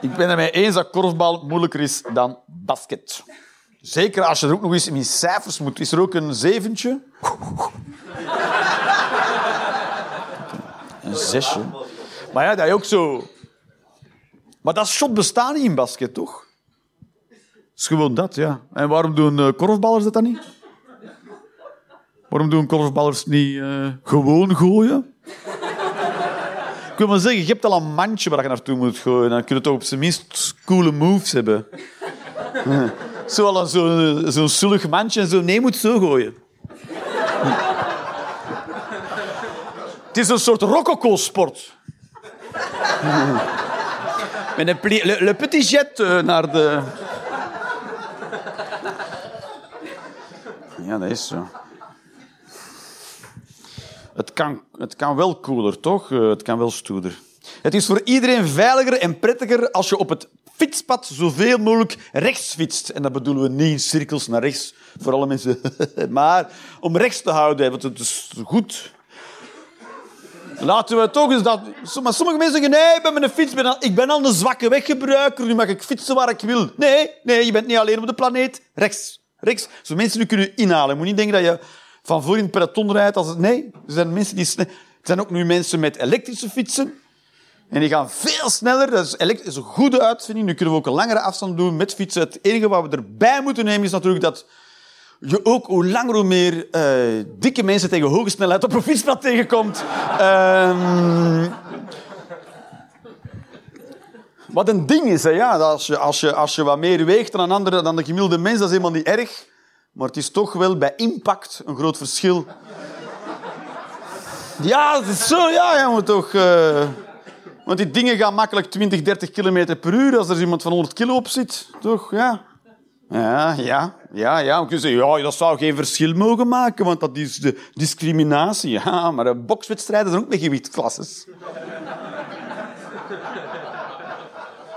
Speaker 2: Ik ben het mee eens dat korfbal moeilijker is dan basket. Zeker als je er ook nog eens in cijfers moet. Is er ook een zeventje? Een zesje. Maar ja, dat is ook zo... Maar dat shot bestaat niet in basket, toch? Het is gewoon dat, ja. En waarom doen eh, korfballers dat dan niet? Waarom doen korfballers niet eh, gewoon gooien? Ik wil maar zeggen, je hebt al een mandje waar je naartoe moet gooien. Dan kun je toch op zijn minst coole moves hebben. Zo zo'n zo zullig mandje en zo. Nee, moet zo gooien. Het is een soort rococo-sport. Met een petit jet eh, naar de... Ja, dat is zo. Het kan, het kan wel cooler, toch? Eh, Het kan wel stoerder. Het is voor iedereen veiliger en prettiger als je op het fietspad zoveel mogelijk rechts fietst. En dat bedoelen we niet in cirkels naar rechts, voor alle mensen. maar om rechts te houden, want het is goed. Laten we toch eens dat... Maar sommige mensen zeggen, nee, ik ben met een fiets, ik ben al een zwakke weggebruiker, nu mag ik fietsen waar ik wil. Nee, nee, je bent niet alleen op de planeet. Rechts, rechts. Zo mensen nu kunnen inhalen. Je moet niet denken dat je van voor in het peloton rijdt. Als het... Nee, er zijn mensen die... zijn ook nu mensen met elektrische fietsen. En die gaan veel sneller. Dat is, elekt- is een goede uitvinding. Nu kunnen we ook een langere afstand doen met fietsen. Het enige wat we erbij moeten nemen is natuurlijk dat je ook hoe langer hoe meer eh, dikke mensen tegen hoge snelheid op een fietspad tegenkomt. Ehm, wat een ding is, hè, ja, als, je, als, je, als je wat meer weegt dan een andere, dan de gemiddelde mens, dat is helemaal niet erg. Maar het is toch wel bij impact een groot verschil. Ja, het is zo, ja, moet toch... eh, Want die dingen gaan makkelijk 20, 30 kilometer per uur als er iemand van 100 kilo op zit. Toch, ja. Ja, ja, ja, ja. Kun je zeggen, ja, dat zou geen verschil mogen maken, want dat is de discriminatie. Ja, maar bokswedstrijden zijn ook met gewichtklasses.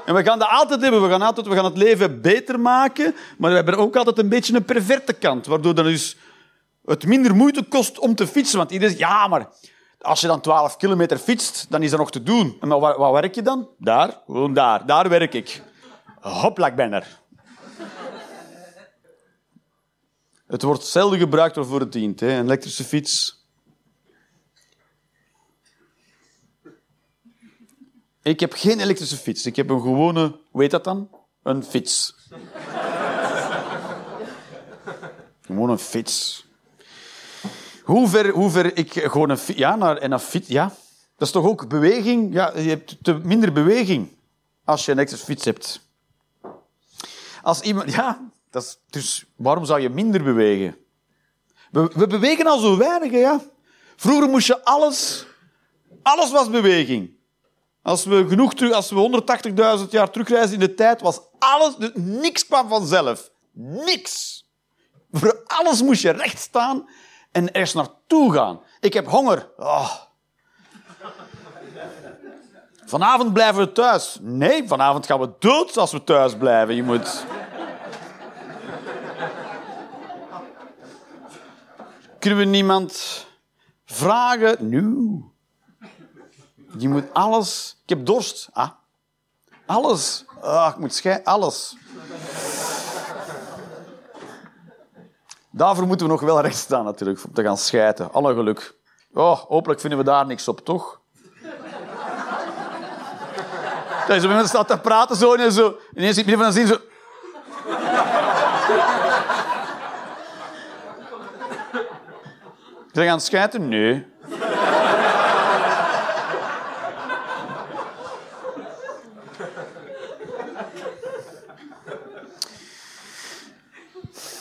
Speaker 2: En we gaan dat altijd hebben. We gaan, altijd, we gaan het leven beter maken, maar we hebben ook altijd een beetje een perverte kant, waardoor dan dus het minder moeite kost om te fietsen. Want iedereen zegt, ja, maar als je dan 12 kilometer fietst, dan is dat nog te doen. En waar, werk je dan? Daar, gewoon daar. Daar werk ik. Hopla, ben er. Het wordt zelden gebruikt waarvoor het dient. Hè. Een elektrische fiets. Ik heb geen elektrische fiets. Ik heb een gewone, heet dat dan? Een fiets. Gewoon een fiets. Hoe ver, hoe ver ik gewoon een fiets... Ja, naar, en een fiets... Ja. Dat is toch ook beweging? Ja, je hebt te minder beweging als je een elektrische fiets hebt. Als iemand... Ja, dat dus waarom zou je minder bewegen? We, we bewegen al zo weinig, ja. Vroeger moest je alles... Alles was beweging. Als we genoeg terug, als we 180.000 jaar terugreizen in de tijd, was alles, niks kwam vanzelf. Niks. Voor alles moest je recht staan en ergens naartoe gaan. Ik heb honger. Oh. Vanavond blijven we thuis. Nee, vanavond gaan we dood als we thuis blijven. Je moet... Kunnen we niemand vragen? Nu. Je moet alles... Ik heb dorst. Ah. Alles. Ah, ik moet schei... Alles. Daarvoor moeten we nog wel recht staan, natuurlijk, om te gaan schijten. Alle geluk. Oh, hopelijk vinden we daar niks op, toch? Deze moment staat te praten zo en zo. Ineens zit midden van de zin zo... Zijn gaan schijten? Nee.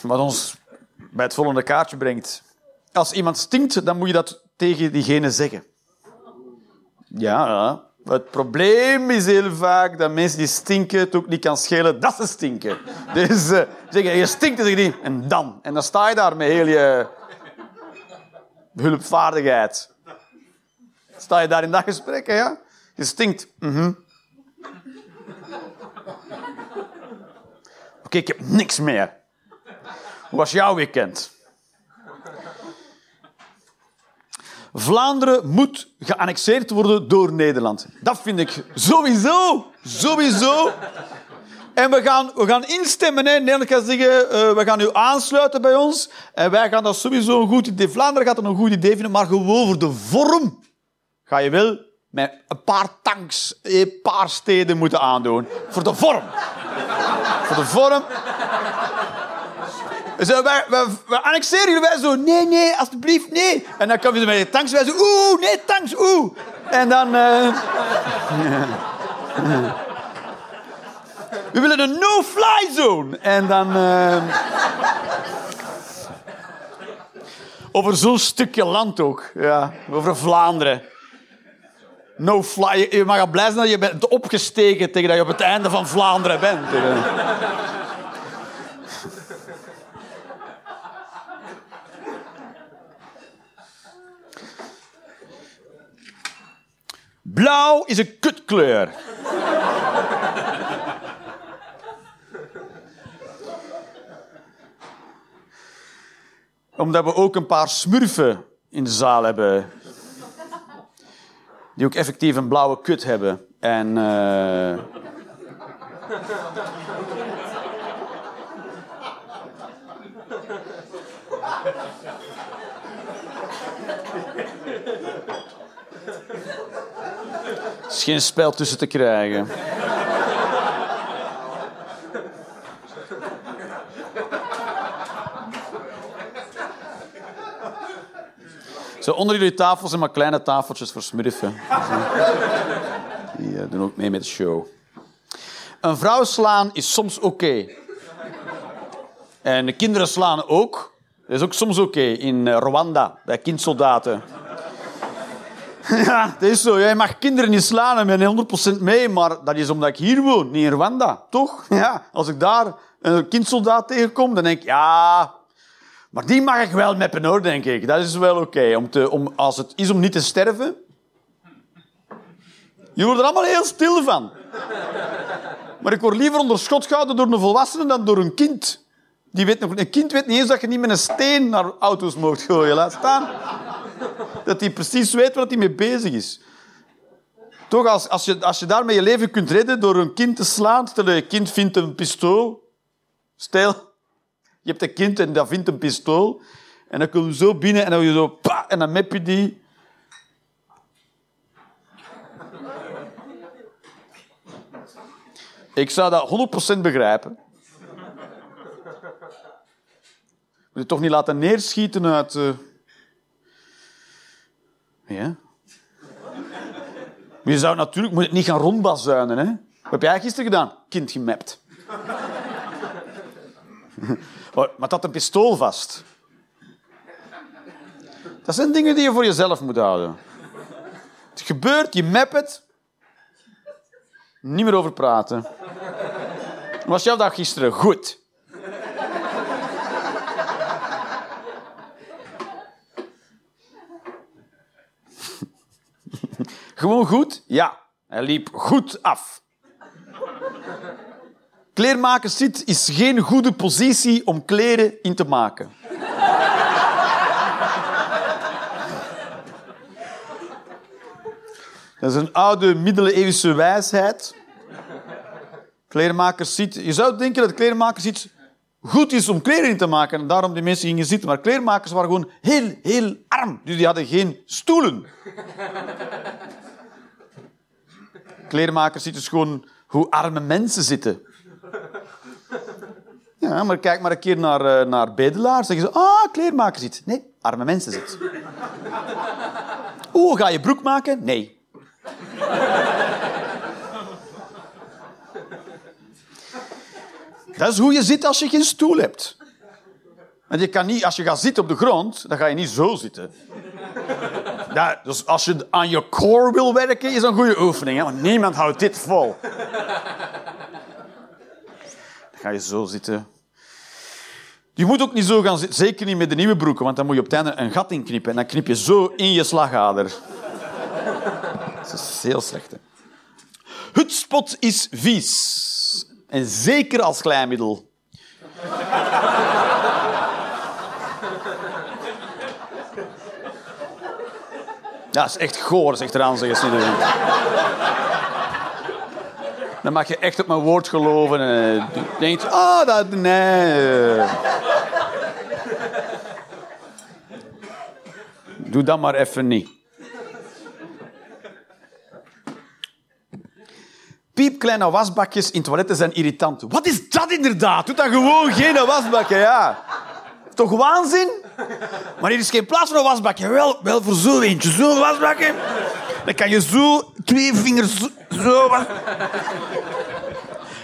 Speaker 2: Wat ons bij het volgende kaartje brengt. Als iemand stinkt, dan moet je dat tegen diegene zeggen. Ja. Het probleem is heel vaak dat mensen die stinken het ook niet kan schelen dat ze stinken. Dus uh, zeggen, je stinkt, dan zeg en dan. En dan sta je daar met heel je hulpvaardigheid. Sta je daar in dat gesprek, hè, ja? Je stinkt. Mhm. Oké, ik heb niks meer. Hoe was jouw weekend? Vlaanderen moet geannexeerd worden door Nederland. Dat vind ik sowieso. Sowieso. En we gaan, we gaan instemmen. Hè. Nederland zeggen, uh, we gaan u aansluiten bij ons. En wij gaan dat sowieso een goed idee. Vlaanderen gaat dat een goed idee vinden, maar gewoon voor de vorm ga je wel met een paar tanks een paar steden moeten aandoen. Voor de vorm. voor de vorm. Wij, wij, wij annexeren jullie. Wij zo, nee, nee, alsjeblieft, nee. En dan komen ze met de tanks. Zo, oeh, nee, tanks, oeh. En dan... Uh... We willen een no-fly zone. En dan... Uh... Over zo'n stukje land ook. Ja, over Vlaanderen. No fly. Je mag blij zijn dat je bent opgestegen tegen dat je op het einde van Vlaanderen bent. Blauw is een kutkleur. Omdat we ook een paar smurfen in de zaal hebben. Die ook effectief een blauwe kut hebben. En... Uh... geen spel tussen te krijgen. Zo onder jullie tafel zijn maar kleine tafeltjes voor smurfen. Die uh, doen ook mee met de show. Een vrouw slaan is soms oké. En de kinderen slaan ook. Dat is ook soms oké in eh, Rwanda, bij kindsoldaten. ja, dat is zo. Jij mag kinderen niet slaan en ben 100% mee, maar dat is omdat ik hier woon, niet in Rwanda, toch? Ja, als ik daar een kindsoldaat tegenkom, dan denk ik, ja... Maar die mag ik wel meppen, hoor, denk ik. Dat is wel oké. Om te, om, als het is om niet te sterven... Je wordt er allemaal heel stil van. Maar ik word liever onder schot gehouden door een volwassene dan door een kind. Die weet nog, een kind weet niet eens dat je niet met een steen naar auto's mocht gooien. Laat staan. Dat hij precies weet wat hij mee bezig is. Toch, als, als, je, als je daarmee je leven kunt redden door een kind te slaan, stel je kind vindt een pistool. Stel, je hebt een kind en dat vindt een pistool. En dan kom je zo binnen en dan je zo... Pa, en dan mep je die. Ik zou dat 100% begrijpen. Moet je toch niet laten neerschieten uit... eh, Ja. Maar je zou natuurlijk moet het niet gaan rondbazuinen. Hè? Wat heb jij gisteren gedaan? Kind gemapt. Maar dat een pistool vast. Dat zijn dingen die je voor jezelf moet houden. Het gebeurt, je map het. Niet meer over praten. Was jouw dag gisteren? Goed. Gewoon goed? Ja. Hij liep goed af. Kleermaker zit is geen goede positie om kleren in te maken. Dat is een oude middeleeuwse wijsheid. Kleermakers zitten... Je zou denken dat kleermakers iets goed is om kleren in te maken en daarom die mensen gingen zitten. Maar kleermakers waren gewoon heel, heel arm. Dus die hadden geen stoelen. Kleermakers zitten dus gewoon hoe arme mensen zitten. Ja, maar kijk maar een keer naar, eh, naar bedelaars. Zeggen ze, ah, kleermaker zit. Nee, arme mensen zit. Oeh, ga je broek maken? Nee. Dat is hoe je zit als je geen stoel hebt. Want je kan niet, als je gaat zitten op de grond, dan ga je niet zo zitten. Dus als je aan je core wil werken, is dat een goede oefening. Hè? Niemand houdt dit vol. Dan ga je zo zitten. Je moet ook niet zo gaan zitten, zeker niet met de nieuwe broeken, want dan moet je op het einde een gat inknippen en dan knip je zo in je slagader. Dat is heel slecht. Hè? Hutspot is vies. En zeker als glijmiddel. Ja, dat is echt goor, zegt doen. Dan mag je echt op mijn woord geloven. En je denkt, ah, dat, nee. Doe dat maar even niet. Piepkleine wasbakjes in toiletten zijn irritant. Wat is dat inderdaad? Doe dan gewoon geen wasbakje, ja. Toch waanzin? Maar hier is geen plaats voor een wasbakje. Wel, wel voor zo eentje. Zo'n wasbakje. Dan kan je zo twee vingers zo... was-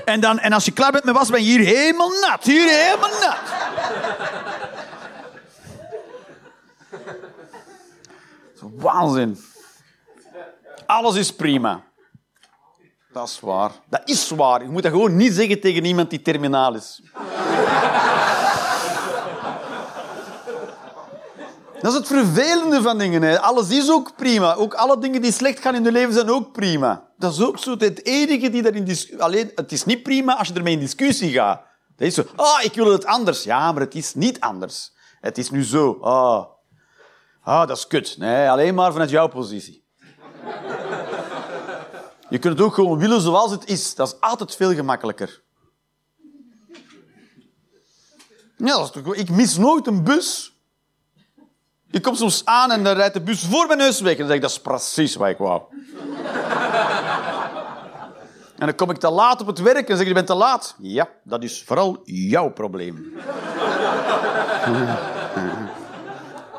Speaker 2: en, dan, en als je klaar bent met wassen, ben je hier helemaal nat. Hier helemaal nat. Waanzin. Alles is prima. Dat is waar. Dat is waar. Je moet dat gewoon niet zeggen tegen iemand die terminaal is. Dat is het vervelende van dingen. Hè. Alles is ook prima. Ook alle dingen die slecht gaan in je leven zijn ook prima. Dat is ook zo het enige die daarin... dis- Alleen, het is niet prima als je ermee in discussie gaat. Dat is zo... Ah, ik wil het anders. Ja, maar het is niet anders. Het is nu zo. Ah, ah dat is kut. Nee, alleen maar vanuit jouw positie. Je kunt het ook gewoon willen zoals het is. Dat is altijd veel gemakkelijker. Ja, dat is toch... Ik mis nooit een bus. Je komt soms aan en dan rijdt de bus voor mijn neus weg. En dan zeg ik, dat is precies wat ik wou. en dan kom ik te laat op het werk en zeg ik, je bent te laat. Ja, dat is vooral jouw probleem.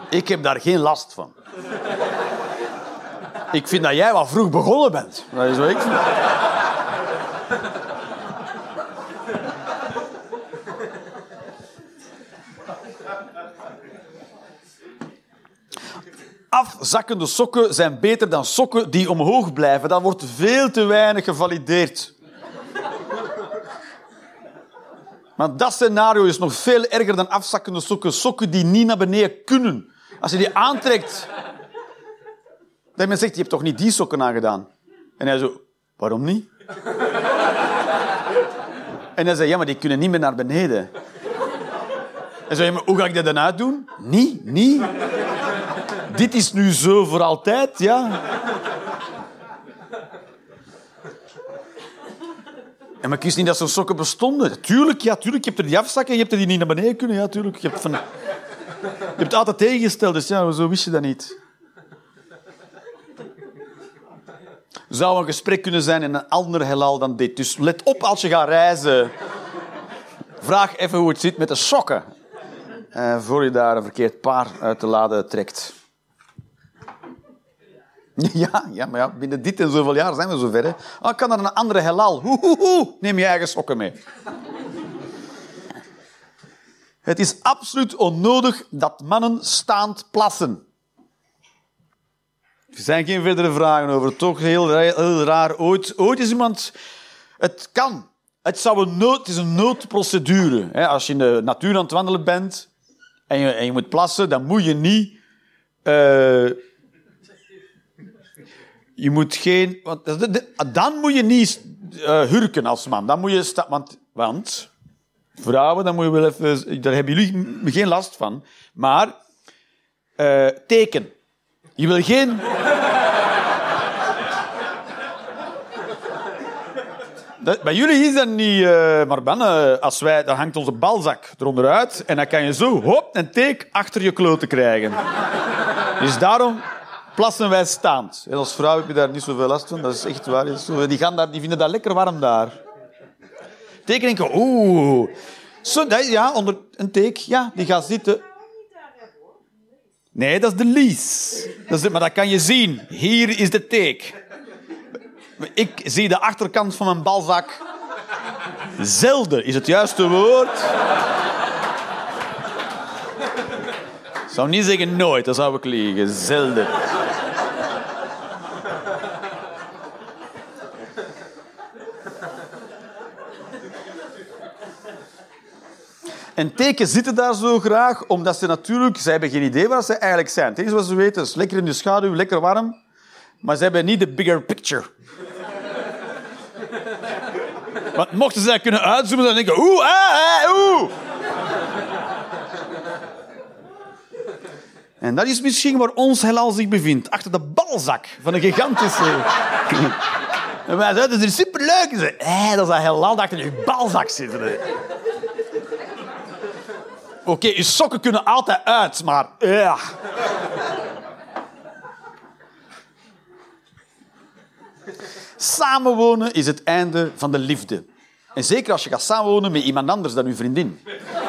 Speaker 2: ik heb daar geen last van. Ik vind dat jij wel vroeg begonnen bent. Dat is wat ik vind. Afzakkende sokken zijn beter dan sokken die omhoog blijven. Dat wordt veel te weinig gevalideerd. Maar dat scenario is nog veel erger dan afzakkende sokken. Sokken die niet naar beneden kunnen. Als je die aantrekt, dat men zegt, je hebt toch niet die sokken aangedaan? En hij zo, waarom niet? En hij zei, ja, maar die kunnen niet meer naar beneden. En zei, maar hoe ga ik dat dan uitdoen? Niet, niet. Dit is nu zo voor altijd, ja. En maar ik wist niet dat zo'n sokken bestonden. Tuurlijk, ja, tuurlijk. Je hebt er die afzakken en je hebt er die niet naar beneden kunnen. Ja, tuurlijk. Je hebt, van... je hebt het altijd tegengesteld, dus ja, zo wist je dat niet. Zou een gesprek kunnen zijn in een ander heelal dan dit. Dus let op als je gaat reizen. Vraag even hoe het zit met de sokken. Uh, voor je daar een verkeerd paar uit de lade trekt. Ja, ja, maar ja, binnen dit en zoveel jaar zijn we zover. Hè. Oh, kan naar een andere heelal. Hoe, Neem je eigen sokken mee. Het is absoluut onnodig dat mannen staand plassen. Er zijn geen verdere vragen over. Toch heel, heel raar. Ooit, ooit is iemand... Het kan. Het, zou een nood, het is een noodprocedure. Als je in de natuur aan het wandelen bent en je, en je moet plassen, dan moet je niet... Uh, je moet geen... Want, dan moet je niet uh, hurken als man. Dan moet je... Want, want vrouwen, dan moet je wel even... Daar hebben jullie geen last van. Maar uh, teken. Je wil geen... Dat, bij jullie is dat niet, uh, maar ben, uh, als wij, dan hangt onze balzak eronder uit en dan kan je zo hop een teek achter je kloten krijgen. dus daarom plassen wij staand. En als vrouw heb je daar niet zoveel last van, dat is echt waar. Die, gaan daar, die vinden dat lekker warm daar. Teken denken, oeh. Zo, ja, onder een teek, ja, die gaat zitten. Nee, dat is de lease. Dat is maar dat kan je zien. Hier is de teek. Ik zie de achterkant van mijn balzak. Zelden is het juiste woord. Ik zou niet zeggen nooit, dat zou ik liegen. Zelden. En teken zitten daar zo graag, omdat ze natuurlijk... Ze hebben geen idee waar ze eigenlijk zijn. Het enige wat ze weten is lekker in de schaduw, lekker warm. Maar ze hebben niet de bigger picture. Want mochten ze dat kunnen uitzoomen, dan denken oeh, ah, ah, oeh. En dat is misschien waar ons heelal zich bevindt. Achter de balzak van een gigantische... en wij zeiden, dat is superleuk. Ze, hey, dat is dat heelal dat achter je balzak zit. Oké, je sokken kunnen altijd uit, maar... Ja. Samenwonen is het einde van de liefde. En zeker als je gaat samenwonen met iemand anders dan uw vriendin.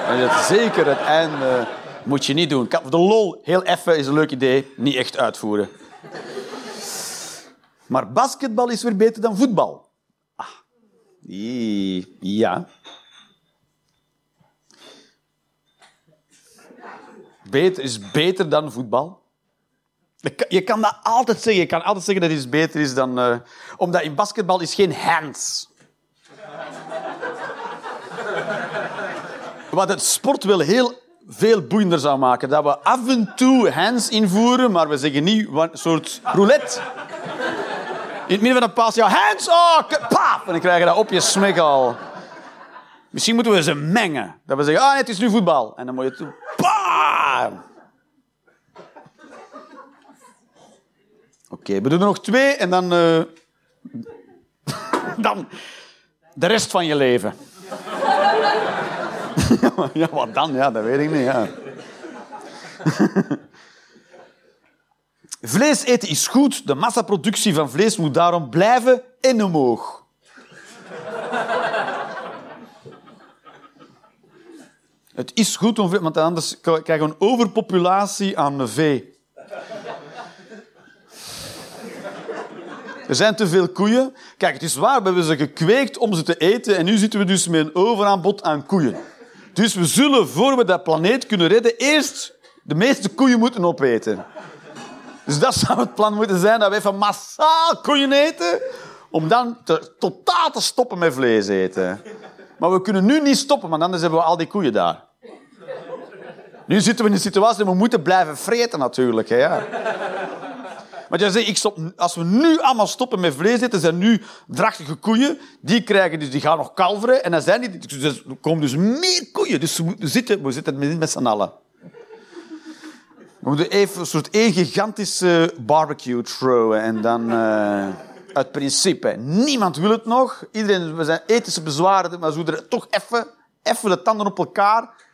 Speaker 2: Dan is het zeker het einde. Moet je niet doen. De lol, heel effen, is een leuk idee. Niet echt uitvoeren. Maar basketbal is weer beter dan voetbal. Ah. Ja. Beter is beter dan voetbal. Je kan dat altijd zeggen. Je kan altijd zeggen dat iets beter is dan... Uh, omdat in basketbal is geen hands. Wat het sport wel heel veel boeiender zou maken. Dat we af en toe hands invoeren, maar we zeggen niet een soort roulette. In het midden van een pas, ja, hands, oh, paf! En dan krijg je dat op je smekkel. Misschien moeten we ze mengen. Dat we zeggen, ah, het is nu voetbal. En dan moet je toe, Oké, we doen er nog twee en dan... Uh, dan de rest van je leven. ja, wat dan? Ja, dat weet ik niet. Ja. vlees eten is goed. De massaproductie van vlees moet daarom blijven en omhoog. Het is goed om want anders krijgen we een overpopulatie aan vee. Er zijn te veel koeien. Kijk, het is waar, we hebben ze gekweekt om ze te eten en nu zitten we dus met een overaanbod aan koeien. Dus we zullen, voor we dat planeet kunnen redden, eerst de meeste koeien moeten opeten. Dus dat zou het plan moeten zijn, dat we even massaal koeien eten, om dan totaal te stoppen met vlees eten. Maar we kunnen nu niet stoppen, want anders hebben we al die koeien daar. Nu zitten we in een situatie we moeten blijven vreten natuurlijk. Hè, ja. Maar jij zegt, ik stop, als we nu allemaal stoppen met vlees eten, zijn nu drachtige koeien. Die, krijgen, dus, die gaan nog kalveren. En dan zijn die, dus er komen dus meer koeien. Dus we zitten, we zitten met z'n allen. We moeten even een soort één gigantische barbecue throwen. En dan, uh, uit principe, niemand wil het nog. Iedereen, we zijn ethische bezwaren, maar ze er toch even, even de tanden op elkaar.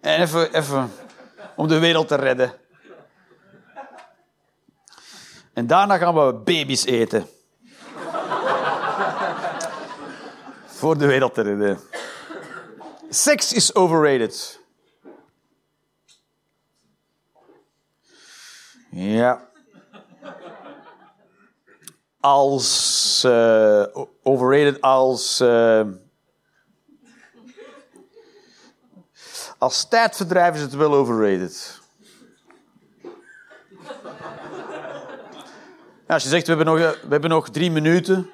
Speaker 2: En even, even om de wereld te redden. En daarna gaan we baby's eten. Voor de wereld te redden. Seks is overrated. Ja. Als uh, overrated als uh, Als tijdverdrijf is het wel overrated. Als je zegt, we hebben, nog, we hebben nog drie minuten.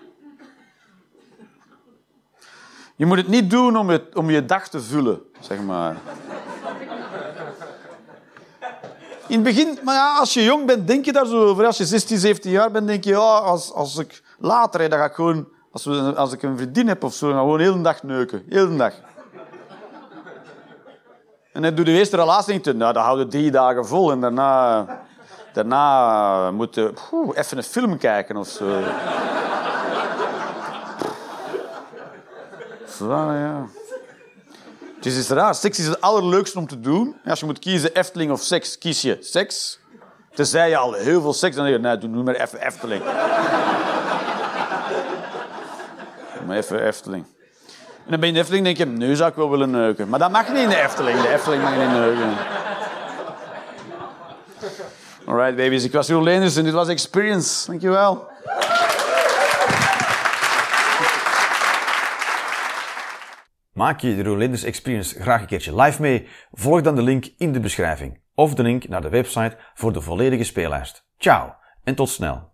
Speaker 2: Je moet het niet doen om je, om je dag te vullen, zeg maar. In het begin, maar ja, als je jong bent, denk je daar zo over. Als je 16, 17 jaar bent, denk je, ja, als, als ik later, dan ga ik gewoon, als, we, als ik een vriendin heb of zo, dan gewoon de hele dag neuken. Heel dag. En dan doe de eerste relatie niet. Nou, dan houden drie dagen vol en daarna, daarna moet je even een film kijken of zo. ja. Het is raar. Seks is het allerleukste om te doen. Als je moet kiezen Efteling of seks, kies je seks. Tenzij je al heel veel seks, dan denk je, doe maar even Efteling. maar even Efteling. En dan ben je in de Efteling en denk je, nu zou ik wel willen neuken. Maar dat mag niet in de Efteling. De Efteling mag niet neuken. Alright, baby's. Ik was Jeroen Leenders en dit was Experience. Dankjewel.
Speaker 1: Maak je de Roelinders Experience graag een keertje live mee? Volg dan de link in de beschrijving. Of de link naar de website voor de volledige speellijst. Ciao en tot snel.